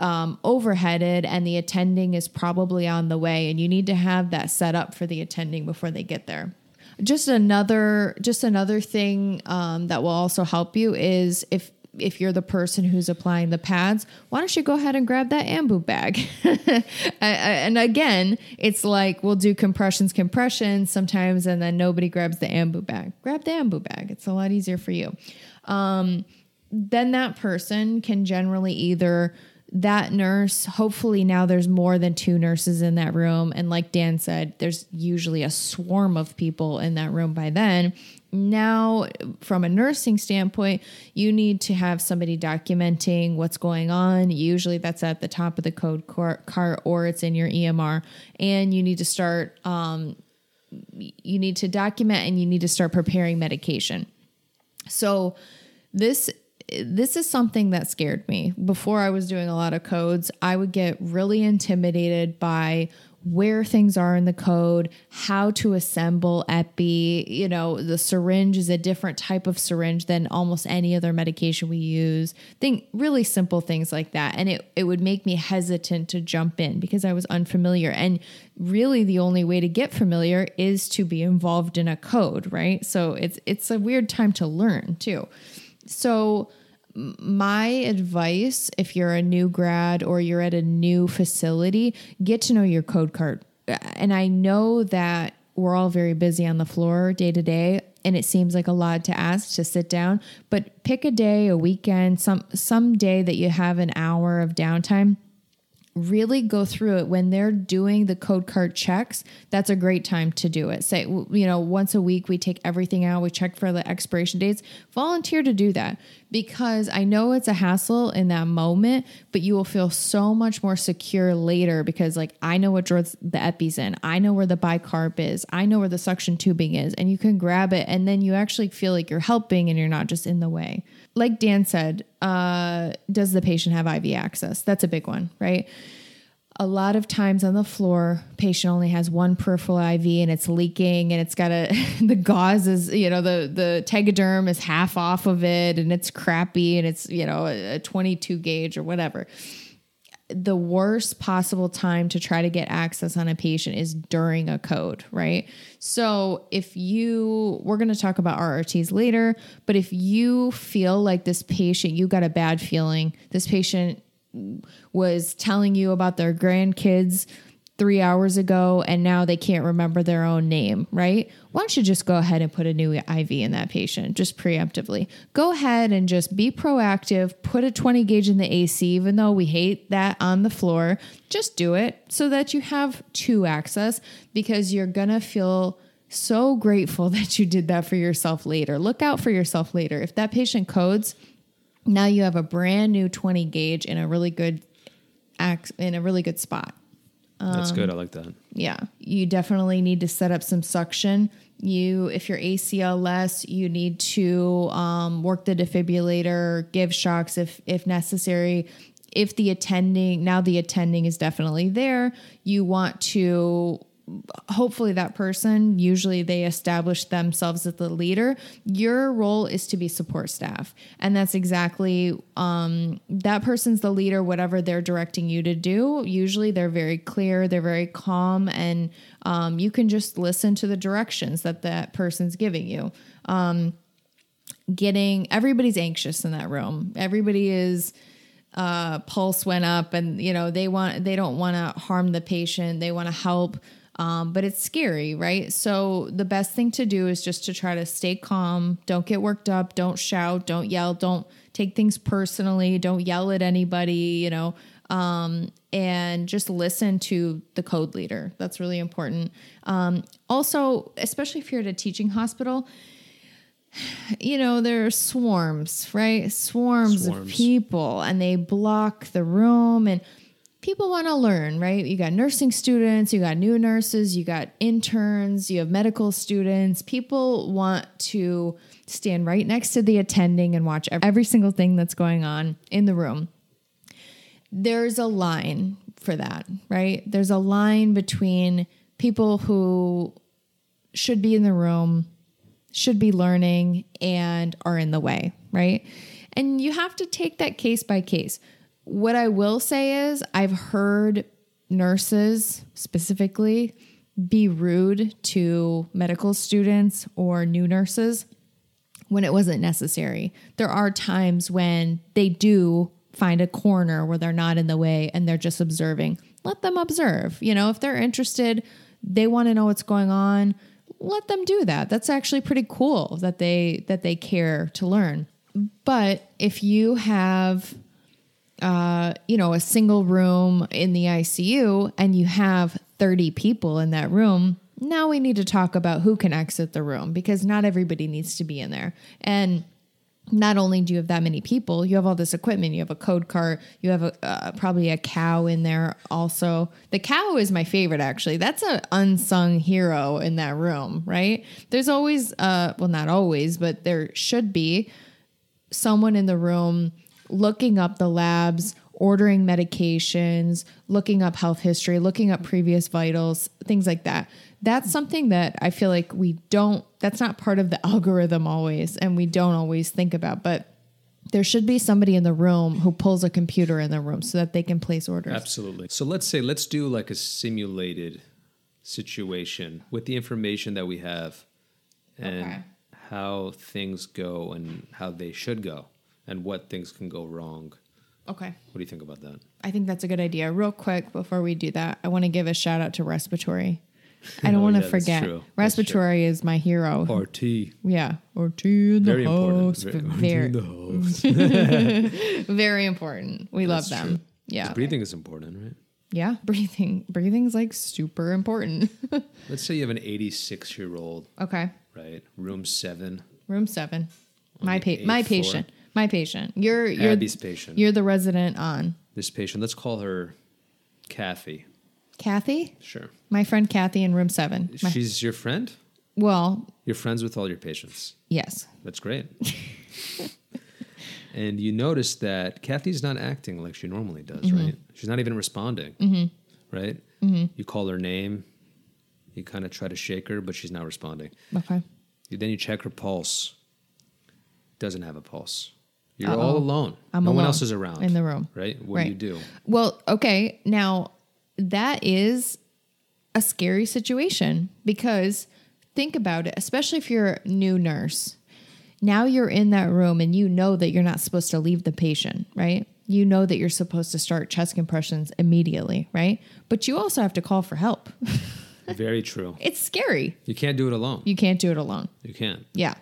um, overheaded and the attending is probably on the way, and you need to have that set up for the attending before they get there. Just another, just another thing um, that will also help you is if if you're the person who's applying the pads, why don't you go ahead and grab that ambu bag? and again, it's like we'll do compressions, compressions sometimes, and then nobody grabs the ambu bag. Grab the ambu bag. It's a lot easier for you. Um, then that person can generally either that nurse hopefully now there's more than two nurses in that room and like dan said there's usually a swarm of people in that room by then now from a nursing standpoint you need to have somebody documenting what's going on. Usually that's at the top of the code cart or it's in your emr and you need to start um, you need to document and you need to start preparing medication. So this this is something that scared me. Before I was doing a lot of codes, I would get really intimidated by where things are in the code, how to assemble epi, you know, the syringe is a different type of syringe than almost any other medication we use. Think really simple things like that. And it it would make me hesitant to jump in because I was unfamiliar. And really the only way to get familiar is to be involved in a code, right? So it's it's a weird time to learn, too. So, my advice if you're a new grad or you're at a new facility, get to know your code cart. And I know that we're all very busy on the floor day to day and it seems like a lot to ask to sit down, but pick a day, a weekend, some some day that you have an hour of downtime really go through it when they're doing the code cart checks that's a great time to do it. Say you know once a week we take everything out we check for the expiration dates. Volunteer to do that because i know it's a hassle in that moment but you will feel so much more secure later because like i know what drawer the epi's in. I know where the bicarb is. I know where the suction tubing is and you can grab it and then you actually feel like you're helping and you're not just in the way like Dan said, uh, does the patient have IV access? That's a big one, right? A lot of times on the floor, patient only has one peripheral IV and it's leaking and it's got a the gauze is you know the the tegaderm is half off of it and it's crappy and it's you know a 22 gauge or whatever the worst possible time to try to get access on a patient is during a code, right? So if you, we're going to talk about RRTs later, but if you feel like this patient, you got a bad feeling, this patient was telling you about their grandkids three hours ago and now they can't remember their own name, right? Why don't you just go ahead and put a new IV in that patient just preemptively? Go ahead and just be proactive, put a 20 gauge in the AC, even though we hate that on the floor. Just do it so that you have two access because you're gonna feel so grateful that you did that for yourself later. Look out for yourself later. If that patient codes, now you have a brand new 20 gauge in a really good in a really good spot. That's good. I like that. Yeah. You definitely need to set up some suction. You, if you're ACLS, you need to um, work the defibrillator, give shocks if if necessary. If the attending now the attending is definitely there, you want to hopefully that person usually they establish themselves as the leader your role is to be support staff. And that's exactly um, that person's the leader whatever they're directing you to do. Usually they're very clear they're very calm and um, you can just listen to the directions that that person's giving you. Um, getting everybody's anxious in that room. Everybody is uh, pulse went up and you know they want they don't want to harm the patient. They want to help um, but it's scary, right? So the best thing to do is just to try to stay calm. Don't get worked up. Don't shout. Don't yell. Don't take things personally. Don't yell at anybody, you know, um, and just listen to the code leader. That's really important. Um, also, especially if you're at a teaching hospital, you know, there are swarms, right? Swarms, swarms. of people, and they block the room and people want to learn, right? You got nursing students, you got new nurses, you got interns, you have medical students. People want to stand right next to the attending and watch every single thing that's going on in the room. There's a line for that, right? There's a line between people who should be in the room, should be learning, and are in the way, right? And you have to take that case by case. What I will say is, I've heard nurses specifically be rude to medical students or new nurses when it wasn't necessary. There are times when they do find a corner where they're not in the way and they're just observing. Let them observe. You know, if they're interested, they want to know what's going on, let them do that. That's actually pretty cool that they that they care to learn. But if you have uh, you know, a single room in the ICU and you have 30 people in that room, now we need to talk about who can exit the room because not everybody needs to be in there. And not only do you have that many people, you have all this equipment. You have a code cart. You have a uh, probably a cow in there. Also, the cow is my favorite. Actually, that's an unsung hero in that room. Right? There's always, uh, well, not always, but there should be someone in the room looking up the labs, ordering medications, looking up health history, looking up previous vitals, things like that. That's something that I feel like we don't, that's not part of the algorithm always, and we don't always think about. But there should be somebody in the room who pulls a computer in the room so that they can place orders. Absolutely. So let's say, let's do like a simulated situation with the information that we have and okay. how things go and how they should go and what things can go wrong. Okay. What do you think about that? I think that's a good idea. Real quick before we do that, I want to give a shout out to respiratory. I don't oh, want to yeah, forget. Respiratory is my hero. RT. Yeah. RT in the very house. Important. Very, very, very important. We that's love them. True. Yeah. breathing is important, right? Yeah, breathing. Breathing's like super important. Let's say you have an 86 year old, okay. right? Room seven. Room 7. My pa- my eighth floor. patient. My patient. You're you're Abby's patient. you're the resident on. This patient, let's call her Kathy. Kathy? Sure. My friend Kathy in room 7. My- She's your friend? well, You're friends with all your patients. yes. That's great. and you notice that Kathy's not acting like she normally does, Mm-hmm. right? She's not even responding, right? You call her name, you kind of try to shake her, but she's not responding. Okay. You, then you check her pulse. Doesn't have a pulse. You're Uh-oh. all alone. I'm no one else is around in the room. right? What do you do? Well, okay. Now, that is a scary situation because think about it, especially if you're a new nurse. Now you're in that room and you know that you're not supposed to leave the patient, right? You know that you're supposed to start chest compressions immediately, right? But you also have to call for help. Very true. it's scary. You can't do it alone. You can't do it alone. You can't. Yeah.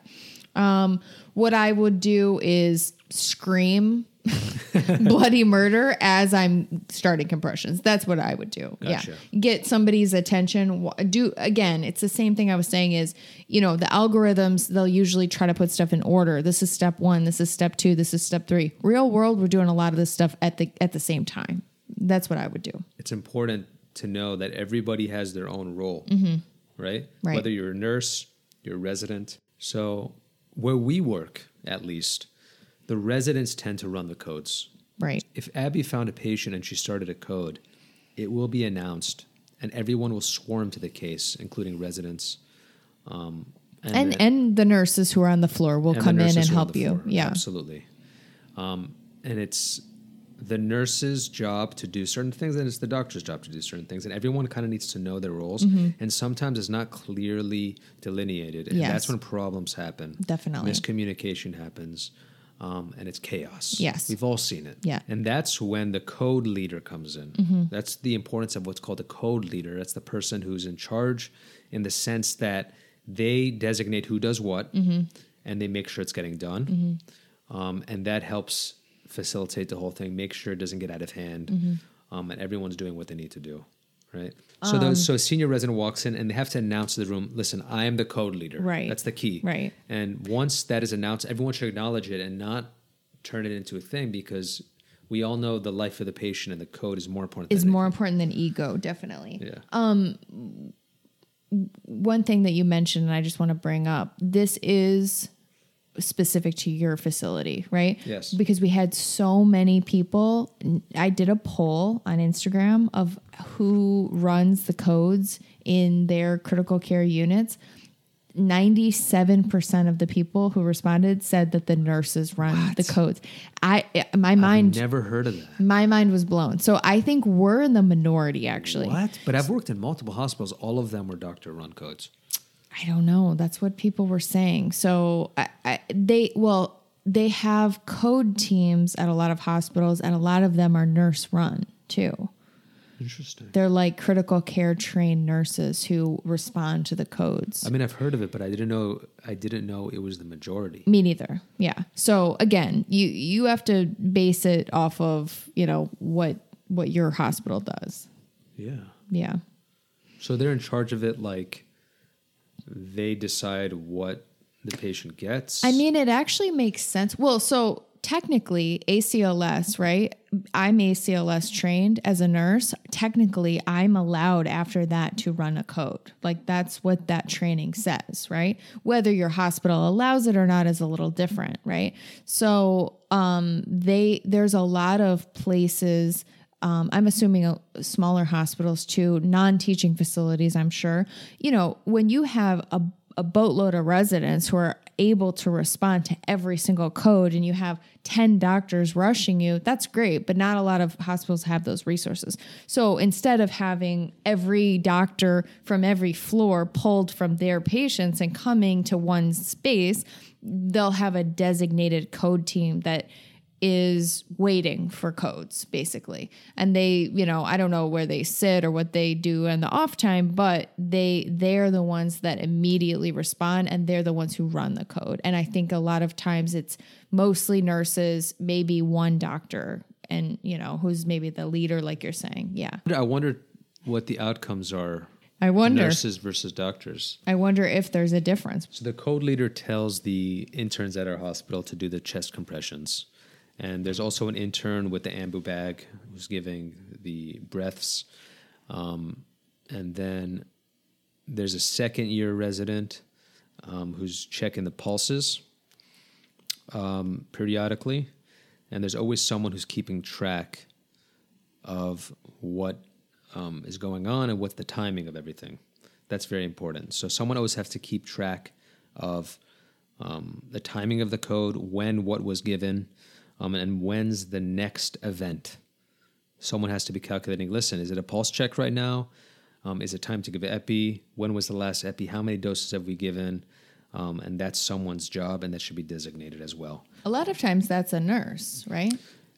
Um, what I would do is scream bloody murder as I'm starting compressions. That's what I would do. Gotcha. Yeah. Get somebody's attention. Do again, it's the same thing I was saying is, you know, the algorithms, they'll usually try to put stuff in order. This is step 1, this is step 2, this is step 3. Real world, we're doing a lot of this stuff at the at the same time. That's what I would do. It's important to know that everybody has their own role, right? Mm-hmm. Right. Whether you're a nurse, you're a resident. So where we work, at least, the residents tend to run the codes. Right. If Abby found a patient and she started a code, it will be announced, and everyone will swarm to the case, including residents. Um, And then- and the nurses who are on the floor will come in and who are on help you. floor. Yeah. absolutely. Um, and it's the nurse's job to do certain things, and it's the doctor's job to do certain things, and everyone kind of needs to know their roles. And sometimes it's not clearly delineated, and Mm-hmm. Yes. that's when problems happen. Definitely. miscommunication happens. Um, and it's chaos. Yes. We've all seen it. Yeah. Mm-hmm. And that's when the code leader comes in. That's the importance of what's called a code leader. That's the person who's in charge in the sense that they designate who does what Mm-hmm. and they make sure it's getting done. Um, and that helps facilitate the whole thing, make sure it doesn't get out of hand, Mm-hmm. um, and everyone's doing what they need to do. Right. Um, So, so a senior resident walks in and they have to announce to the room, listen, I am the code leader. Right. That's the key. Right. And once that is announced, everyone should acknowledge it and not turn it into a thing because we all know the life of the patient and the code is more important. Is than more important than ego, definitely. anything. Yeah. one thing that you mentioned, and I just want to bring up this is specific to your facility, right? Yes. Because we had so many people. I did a poll on Instagram of who runs the codes in their critical care units. 97% of the people who responded said that the nurses run the codes. I my mind Never heard of that. my mind was blown. So I think we're in the minority actually. What? But I've worked in multiple hospitals. All of them were doctor run codes. I don't know. That's what people were saying. So I, I, they, well, they have code teams at a lot of hospitals, and a lot of them are nurse run too. Interesting. They're like critical care trained nurses who respond to the codes. I mean, I've heard of it, but I didn't know. I didn't know it was the majority. Me neither. Yeah. So again, you you have to base it off of you know what what your hospital does. Yeah. Yeah. So they're in charge of it. Like they decide what the patient gets. I mean, it actually makes sense. Well, so technically, ACLS, right? I'm ACLS trained as a nurse. Technically, I'm allowed after that to run a code. Like that's what that training says, right? Whether your hospital allows it or not is a little different, right? So, um, they there's a lot of places. Um, I'm assuming uh smaller hospitals too, non-teaching facilities. I'm sure. You know, when you have a a boatload of residents who are able to respond to every single code and you have 10 doctors rushing you, that's great, but not a lot of hospitals have those resources. So instead of having every doctor from every floor pulled from their patients and coming to one space, they'll have a designated code team that is waiting for codes basically and they you know i don't know where they sit or what they do in the off time but they they're the ones that immediately respond and they're the ones who run the code and i think a lot of times it's mostly nurses maybe one doctor and you know who's maybe the leader like you're saying yeah I wonder what the outcomes are. i wonder Nurses versus doctors. i wonder if there's a difference So the code leader tells the interns at our hospital to do the chest compressions. And there's also an intern with the ambu bag who's giving the breaths. Um, and then there's a second year resident um, who's checking the pulses um, periodically. And there's always someone who's keeping track of what um, is going on and what's the timing of everything. That's very important. So someone always has to keep track of um, the timing of the code, when what was given, um, and when's the next event. Someone has to be calculating. Listen, is it a pulse check right now? Um, is it time to give epi? When was the last epi? How many doses have we given? Um, and that's someone's job, and that should be designated as well. a lot of times that's a nurse right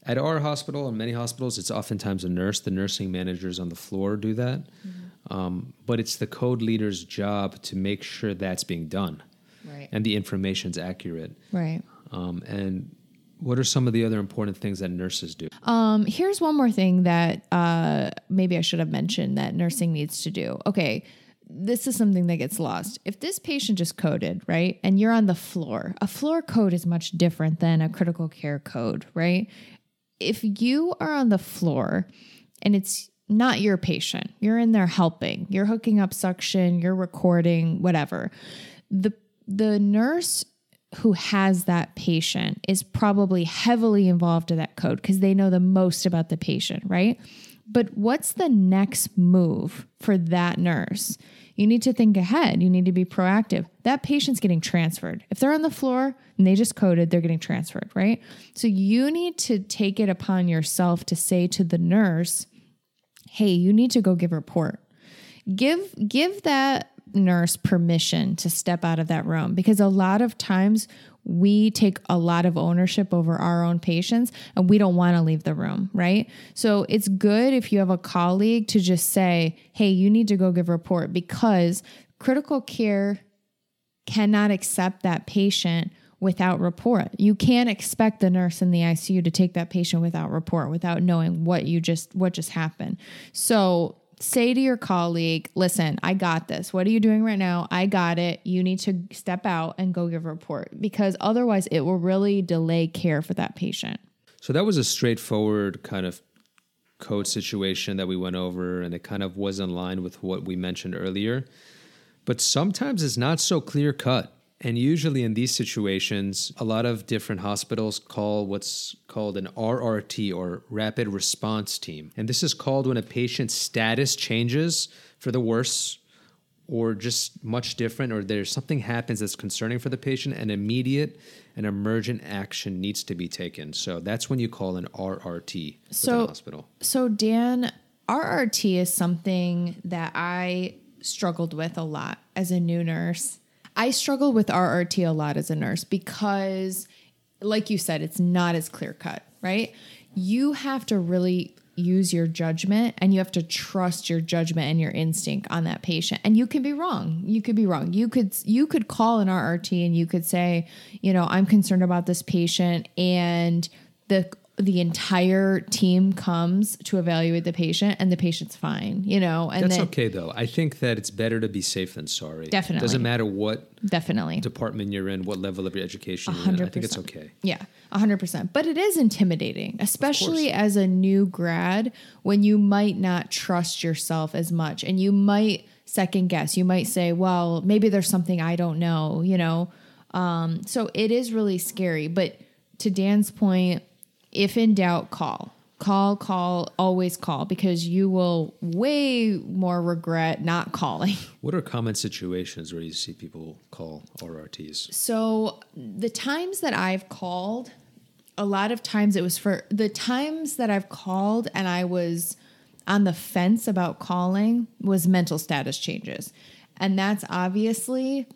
At our hospital and many hospitals, it's oftentimes a nurse. The nursing managers on the floor do that. Um, but it's the code leader's job to make sure that's being done right and the information's accurate. right Um, and what are some of the other important things that nurses do? Um, here's one more thing that uh, maybe I should have mentioned that nursing needs to do. Okay, this is something that gets lost. If this patient just coded, right, and you're on the floor, a floor code is much different than a critical care code, right? If you are on the floor and it's not your patient, you're in there helping, you're hooking up suction, you're recording, whatever. The the nurse who has that patient is probably heavily involved in that code because they know the most about the patient, right? But what's the next move for that nurse? You need to think ahead. You need to be proactive. That patient's getting transferred. If they're on the floor and they just coded, they're getting transferred, right? So you need to take it upon yourself to say to the nurse, hey, you need to go give a report give give that nurse permission to step out of that room because a lot of times we take a lot of ownership over our own patients and we don't want to leave the room, right? So it's good if you have a colleague to just say, "Hey, you need to go give report because critical care cannot accept that patient without report. You can't expect the nurse in the ICU to take that patient without report, without knowing what you just what just happened. So say to your colleague, listen, I got this. What are you doing right now? I got it. You need to step out and go give a report because otherwise it will really delay care for that patient. So that was a straightforward kind of code situation that we went over, and it kind of was in line with what we mentioned earlier. But sometimes it's not so clear cut. And usually in these situations, a lot of different hospitals call what's called an RRT or rapid response team. And this is called when a patient's status changes for the worse or just much different, or there's something happens that's concerning for the patient, and immediate and emergent action needs to be taken. So that's when you call an RRT So- hospital. So, Dan, RRT is something that I struggled with a lot as a new nurse. I struggle with RRT a lot as a nurse because, like you said, it's not as clear cut, right? You have to really use your judgment and you have to trust your judgment and your instinct on that patient. And you can be wrong. You could be wrong. You could you could call an RRT and you could say you know I'm concerned about this patient and the the entire team comes to evaluate the patient and the patient's fine you know and That's okay though. I think that it's better to be safe than sorry. Definitely. Doesn't matter what definitely department you're in, what level of your education you're in. I think it's okay. Yeah, 100%. But it is intimidating, especially as a new grad when you might not trust yourself as much and you might second guess. You might say, well, maybe there's something I don't know, you know? Um, so it is really scary. But to Dan's point, if in doubt, call. Call, call, always call because you will way more regret not calling. What are common situations where you see people call RRTs? So the times that I've called, a lot of times it was for the times that I've called and I was on the fence about calling was mental status changes. And that's obviously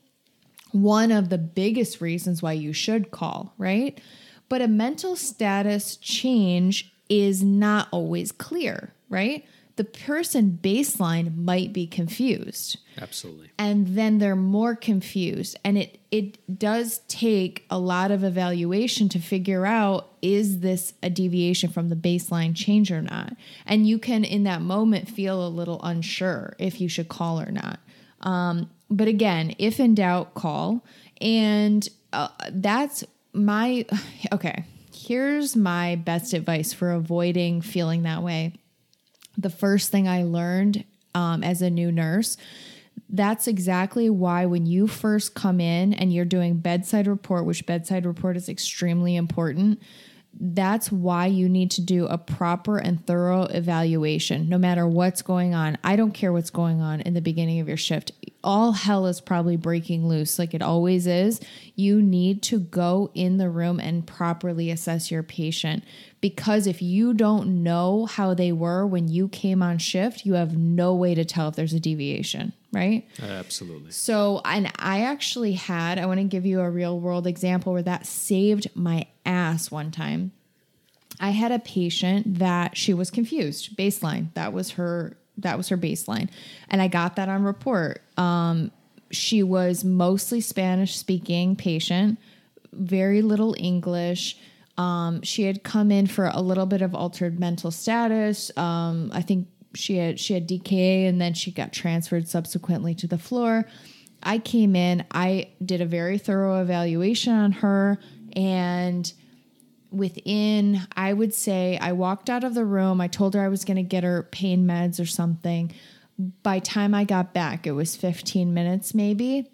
one of the biggest reasons why you should call, right? But a mental status change is not always clear, right? the person baseline might be confused. Absolutely. and then they're more confused. And it it does take a lot of evaluation to figure out is this a deviation from the baseline change or not? And you can in that moment feel a little unsure if you should call or not. Um, but again if in doubt call. And uh, that's my okay here's my best advice for avoiding feeling that way the first thing I learned um, as a new nurse. That's exactly why when you first come in and you're doing bedside report, which bedside report is extremely important, that's why you need to do a proper and thorough evaluation no matter what's going on. I don't care what's going on in the beginning of your shift. All hell is probably breaking loose like it always is. You need to go in the room and properly assess your patient because if you don't know how they were when you came on shift, you have no way to tell if there's a deviation, right? Absolutely. So, and I actually had, I want to give you a real world example where that saved my ass one time. I had a patient that she was confused, baseline. That was her that was her baseline. And I got that on report. Um she was mostly Spanish speaking patient, very little English. Um, she had come in for a little bit of altered mental status. Um, I think she had she had DKA and then she got transferred subsequently to the floor. I came in, I did a very thorough evaluation on her and within I would say I walked out of the room, I told her I was going to get her pain meds or something. By time I got back, it was 15 minutes maybe.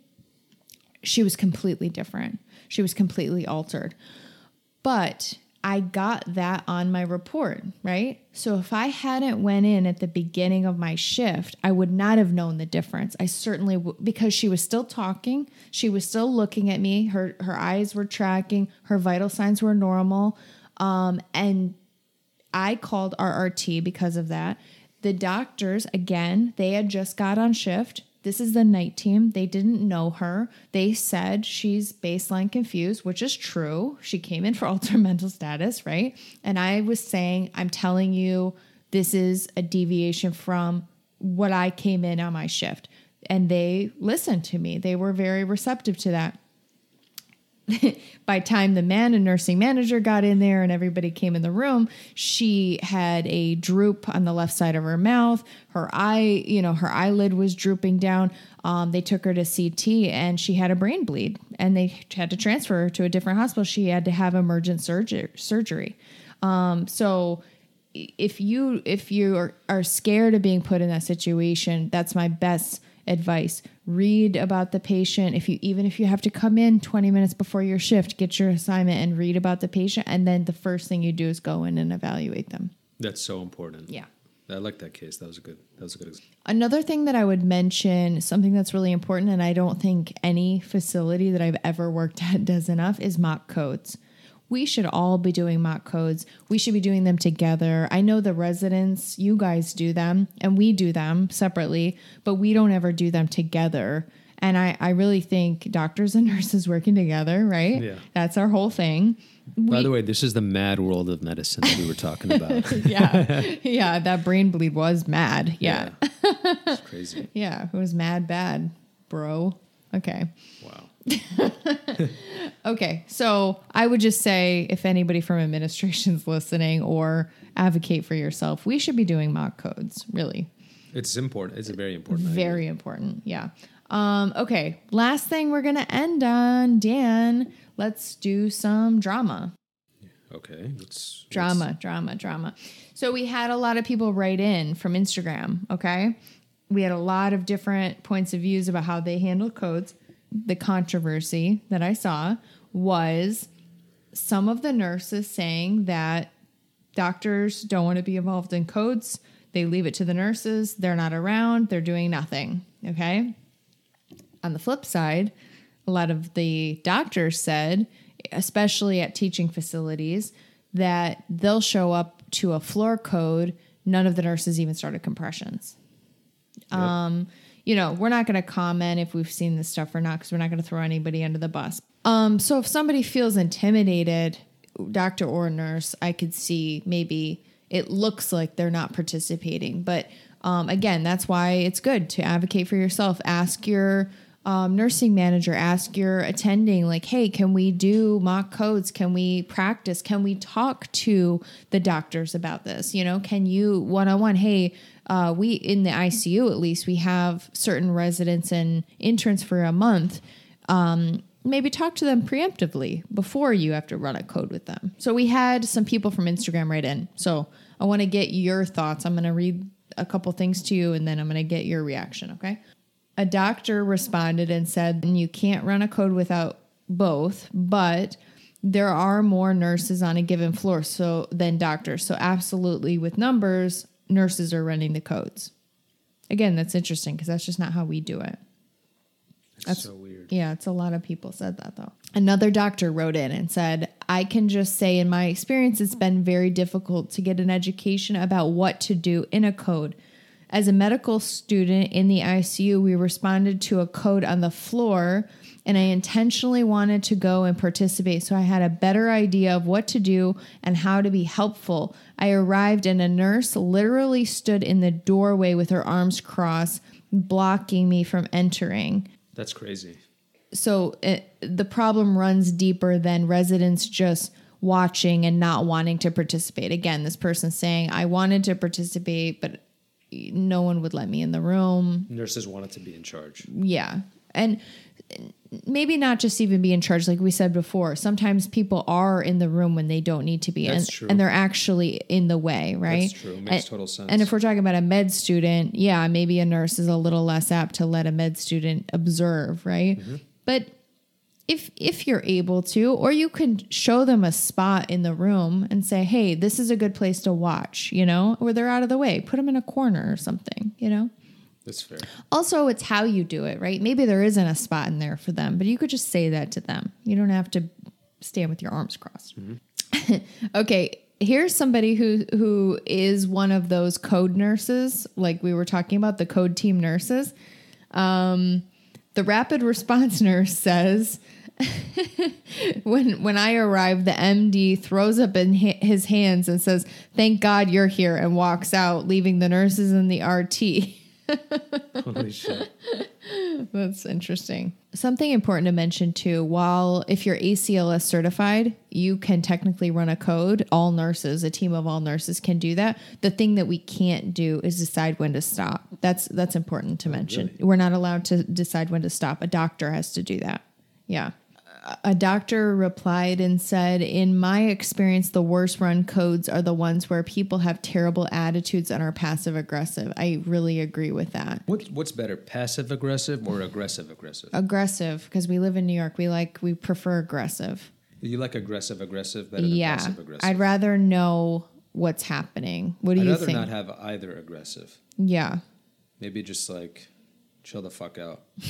She was completely different. She was completely altered. But I got that on my report, right? So if I hadn't went in at the beginning of my shift, I would not have known the difference. I certainly w- because she was still talking, she was still looking at me. Her her eyes were tracking, her vital signs were normal, um, and I called RRT because of that. The doctors, again, they had just got on shift. This is the night team. They didn't know her. They said she's baseline confused, which is true. She came in for altered mental status, right? And I was saying, I'm telling you, this is a deviation from what I came in on my shift. And they listened to me. They were very receptive to that by time the man and nursing manager got in there and everybody came in the room she had a droop on the left side of her mouth. Her eye you know her eyelid was drooping down. Um, they took her to ct and she had a brain bleed and they had to transfer her to a different hospital. She had to have emergent surgery surgery. Um, so if you if you are, are scared of being put in that situation that's my best advice read about the patient if you even if you have to come in 20 minutes before your shift get your assignment and read about the patient and then the first thing you do is go in and evaluate them That's so important. yeah I like that case. That was a good. That was a good. Example. Another thing that I would mention, something that's really important, and I don't think any facility that I've ever worked at does enough, is mock codes. We should all be doing mock codes. We should be doing them together. I know the residents, you guys do them, and we do them separately, but we don't ever do them together. And I, I really think doctors and nurses working together, right? Yeah. That's our whole thing. By the way, this is the mad world of medicine that we were talking about. Yeah. yeah. That brain bleed was mad. yeah. it's crazy. Yeah, it was mad bad, bro. Okay. Wow. Okay. So I would just say if anybody from administration's listening or advocate for yourself, we should be doing mock codes, really. It's important. It's a very important. idea. Very important. Yeah. Um, okay. Last thing we're gonna end on, Dan. Let's do some drama. Okay. Let's Drama, drama, drama. So we had a lot of people write in from Instagram, okay? We had a lot of different points of views about how they handle codes. The controversy that I saw was some of the nurses saying that doctors don't want to be involved in codes. They leave it to the nurses. They're not around. They're doing nothing, okay? On the flip side, a lot of the doctors said, especially at teaching facilities, that they'll show up to a floor code. None of the nurses even started compressions. Um, you know, we're not going to comment if we've seen this stuff or not because we're not going to throw anybody under the bus. Um, so if somebody feels intimidated, doctor or nurse, I could see maybe it looks like they're not participating. But um, again, that's why it's good to advocate for yourself. Ask your um, nursing manager, ask your attending, like, hey, can we do mock codes? Can we practice? Can we talk to the doctors about this? You know, can you one on one, hey, uh, we in the ICU at least, we have certain residents and interns for a month. Um, maybe talk to them preemptively before you have to run a code with them. So we had some people from Instagram write in. So I want to get your thoughts. I'm going to read a couple things to you and then I'm going to get your reaction, okay? A doctor responded and said, You can't run a code without both, but there are more nurses on a given floor so than doctors. So absolutely with numbers, nurses are running the codes. Again, that's interesting because that's just not how we do it. That's so weird. Yeah, it's a lot of people said that though. Another doctor wrote in and said, I can just say in my experience, it's been very difficult to get an education about what to do in a code. As a medical student in the ICU, we responded to a code on the floor, and I intentionally wanted to go and participate so I had a better idea of what to do and how to be helpful. I arrived, and a nurse literally stood in the doorway with her arms crossed, blocking me from entering. That's crazy. So it, the problem runs deeper than residents just watching and not wanting to participate. Again, this person saying, I wanted to participate, but no one would let me in the room. Nurses wanted to be in charge. Yeah. And maybe not just even be in charge like we said before sometimes people are in the room when they don't need to be That's and, true. and they're actually in the way right That's true. Makes and, total sense. and if we're talking about a med student yeah maybe a nurse is a little less apt to let a med student observe right Mm-hmm. but if if you're able to or you can show them a spot in the room and say hey this is a good place to watch you know where they're out of the way put them in a corner or something you know That's fair. also, it's how you do it, right? Maybe there isn't a spot in there for them, but you could just say that to them. You don't have to stand with your arms crossed. okay, here's somebody who who is one of those code nurses, like we were talking about the code team nurses. Um, the rapid response nurse says. when when I arrive, the MD throws up in his hands and says, "Thank God you're here," and walks out, leaving the nurses and the RT. Holy shit. That's interesting. Something important to mention too, while if you're ACLS certified, you can technically run a code. All nurses, a team of all nurses can do that. The thing that we can't do is decide when to stop. That's that's important to oh, mention. really? We're not allowed to decide when to stop. A doctor has to do that. Yeah. A doctor replied and said, In my experience, the worst run codes are the ones where people have terrible attitudes and are passive aggressive. I really agree with that. What, what's better, passive aggressive or aggressive aggressive? aggressive because we live in New York. We like we prefer aggressive. you like aggressive aggressive better than Yeah, passive aggressive? I'd rather know what's happening. What do I'd you think? I'd rather not have either aggressive. yeah, Maybe just like chill the fuck out.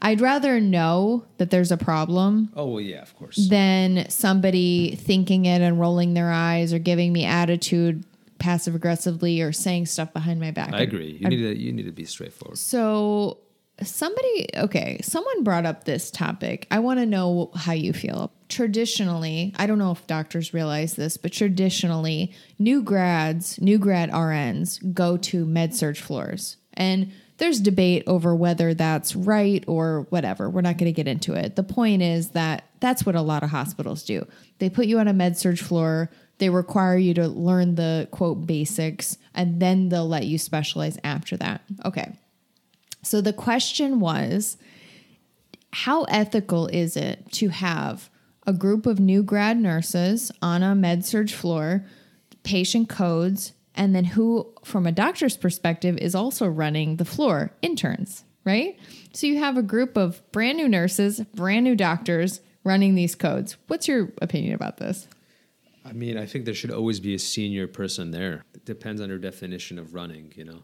I'd rather know that there's a problem Oh well, yeah, of course. than somebody thinking it and rolling their eyes or giving me attitude passive aggressively or saying stuff behind my back. I agree. You need to you need to be straightforward. So somebody okay someone brought up this topic i want to know how you feel traditionally i don't know if doctors realize this but traditionally new grads new grad rns go to med surg floors and there's debate over whether that's right or whatever. We're not going to get into it. The point is that that's what a lot of hospitals do. They put you on a med surg floor they require you to learn the quote basics and then they'll let you specialize after that. Okay. So the question was how ethical is it to have a group of new grad nurses on a med surg floor, patient codes, and then who, from a doctor's perspective, is also running the floor? Interns, right? So you have a group of brand new nurses, brand new doctors running these codes. What's your opinion about this? I mean, I think there should always be a senior person there. It depends on your definition of running, you know.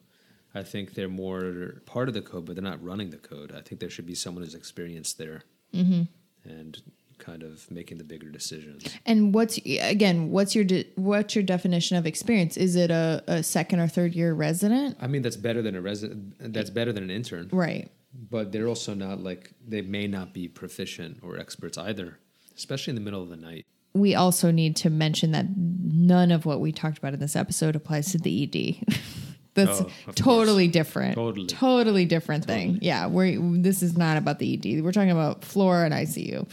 I think they're more part of the code, but they're not running the code. I think there should be someone who's experienced there mm-hmm. and kind of making the bigger decisions. And what's again? What's your de- what's your definition of experience? Is it a, a second or third year resident? I mean, that's better than a resident. That's better than an intern. Right. But they're also not like they may not be proficient or experts either, especially in the middle of the night. we also need to mention that none of what we talked about in this episode applies to the ED. That's Oh, totally course. different. Totally. Totally different thing. Yeah, we're this is not about the ED. We're talking about floor and ICU.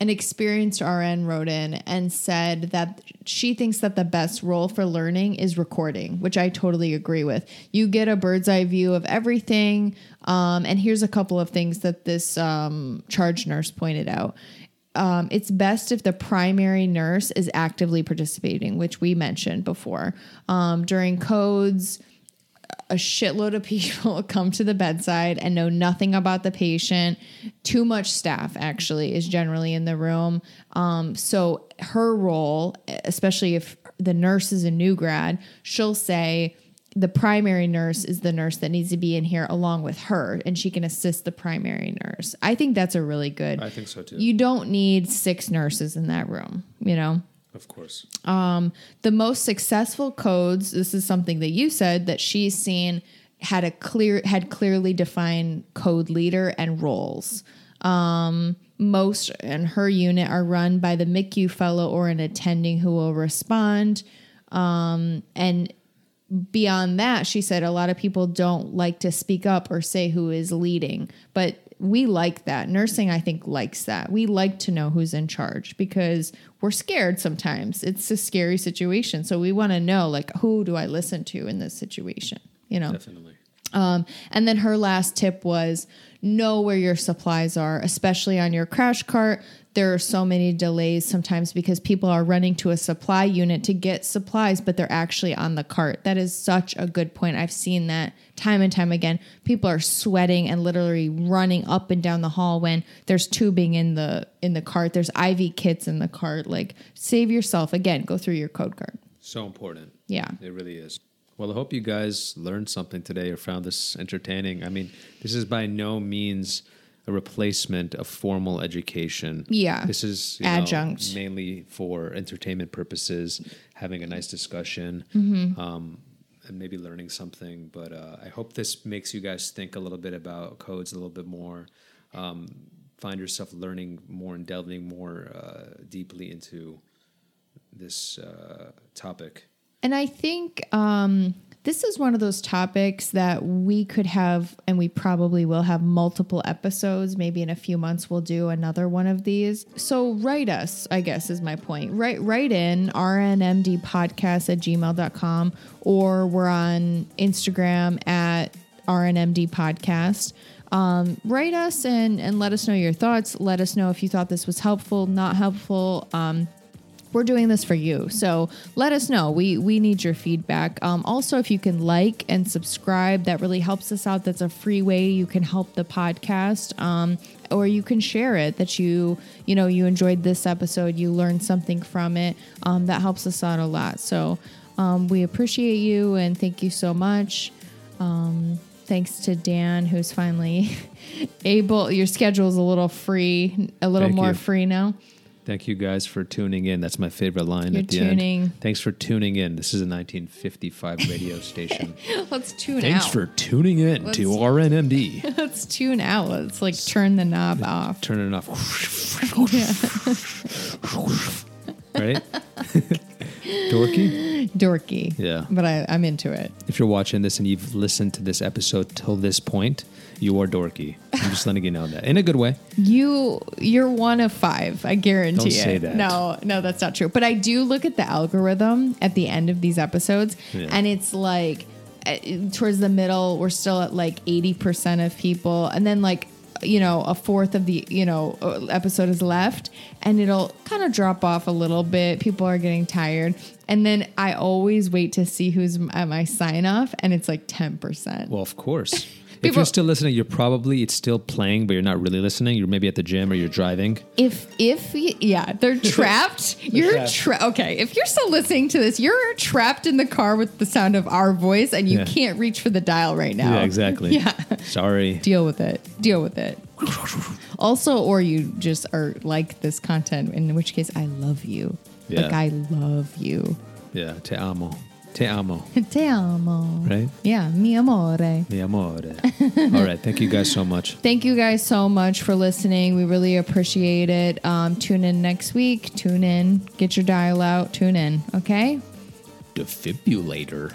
An experienced RN wrote in and said that she thinks that the best role for learning is recording, which I totally agree with. You get a bird's eye view of everything. Um, and here's a couple of things that this um, charge nurse pointed out. Um, it's best if the primary nurse is actively participating, which we mentioned before. Um, during codes, a shitload of people come to the bedside and know nothing about the patient. Too much staff actually is generally in the room. Um, so her role, especially if the nurse is a new grad, she'll say the primary nurse is the nurse that needs to be in here along with her, and she can assist the primary nurse. I think that's a really good. I think so too. You don't need six nurses in that room, you know. Of course. The most successful codes, this is something that you said that she's seen had a clear had clearly defined code leader and roles. Um, most in her unit are run by the MICU fellow or an attending who will respond. Um, and beyond that, she said a lot of people don't like to speak up or say who is leading, but we like that. Nursing, I think, likes that. We like to know who's in charge because we're scared sometimes. It's a scary situation. So we want to know, like, who do I listen to in this situation? You know? Definitely. Um, and then her last tip was know where your supplies are, especially on your crash cart. There are so many delays sometimes because people are running to a supply unit to get supplies, but they're actually on the cart. That is such a good point. I've seen that time and time again. People are sweating and literally running up and down the hall when there's tubing in the in the cart. There's IV kits in the cart. Like save yourself. Again, go through your code cart. So important. Yeah. It really is. Well, I hope you guys learned something today or found this entertaining. I mean, this is by no means a replacement of formal education. Yeah. This is you know, Adjunct. mainly for entertainment purposes, having a nice discussion, Mm-hmm. um, and maybe learning something. But uh, I hope this makes you guys think a little bit about codes a little bit more. Um, find yourself learning more and delving more uh, deeply into this uh, topic. And I think um, this is one of those topics that we could have, and we probably will have multiple episodes. Maybe in a few months, we'll do another one of these. So write us, I guess, is my point. Write, write in rnmdpodcast at gmail.com, or we're on Instagram at rnmd podcast. Um, write us and, and let us know your thoughts. Let us know if you thought this was helpful, not helpful. Um, we're doing this for you. So let us know. We we need your feedback. Um, also if you can like and subscribe that really helps us out. That's a free way you can help the podcast um, or you can share it that you you know you enjoyed this episode you learned something from it. Um, that helps us out a lot. So um, we appreciate you and thank you so much. Um, thanks to dan who's finally able your schedule is a little free a little Thank more you. free now Thank you guys for tuning in. That's my favorite line You're at the tuning. end. Thanks for tuning in. This is a 1955 radio station. let's tune Thanks out Thanks for tuning in Let's- to RNMD. Let's tune out. Let's like turn the knob off. Turn it off. right? Dorky? Dorky. Yeah. But I, I'm into it. If you're watching this and you've listened to this episode till this point, you are dorky. I'm just letting you know that in a good way. You you're one of five. I guarantee Don't it. say that. No, no, that's not true. But I do look at the algorithm at the end of these episodes, Yeah. and it's like uh, towards the middle, we're still at like eighty percent of people, and then like you know a fourth of the you know uh, episode is left and it'll kind of drop off a little bit people are getting tired and then i always wait to see who's at my sign off and it's like 10% Well, of course. If you're still listening, you're probably it's still playing, but you're not really listening. You're maybe at the gym or you're driving. if if yeah they're trapped you're trapped. tra- okay if you're still listening to this you're trapped in the car with the sound of our voice and you Yeah. can't reach for the dial right now Yeah, exactly. yeah Sorry. deal with it deal with it also or you just are like this content in which case i love you like Yeah. i love you Yeah, te amo. Te amo. Te amo. Right? Yeah, mi amore. Mi amore. All right. Thank you guys so much. Thank you guys so much for listening. We really appreciate it. Um, tune in next week. Tune in. Get your dial out. Tune in. Okay? Defibrillator.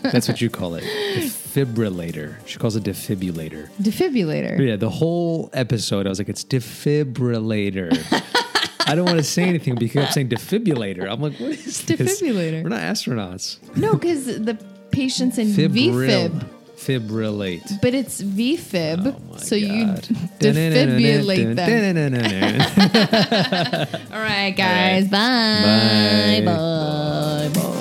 That's what you call it. Defibrillator. She calls it defibrillator. Defibrillator. Yeah, the whole episode, I was like, it's defibrillator. I don't want to say anything because you kept saying defibrillator. I'm like, what is this? Defibrillator. We're not astronauts. No, because the patient's in Fibril- VFib. Fibrillate. But it's VFib. Oh my so you God. defibrillate them. All right, guys. Bye. Bye. Bye.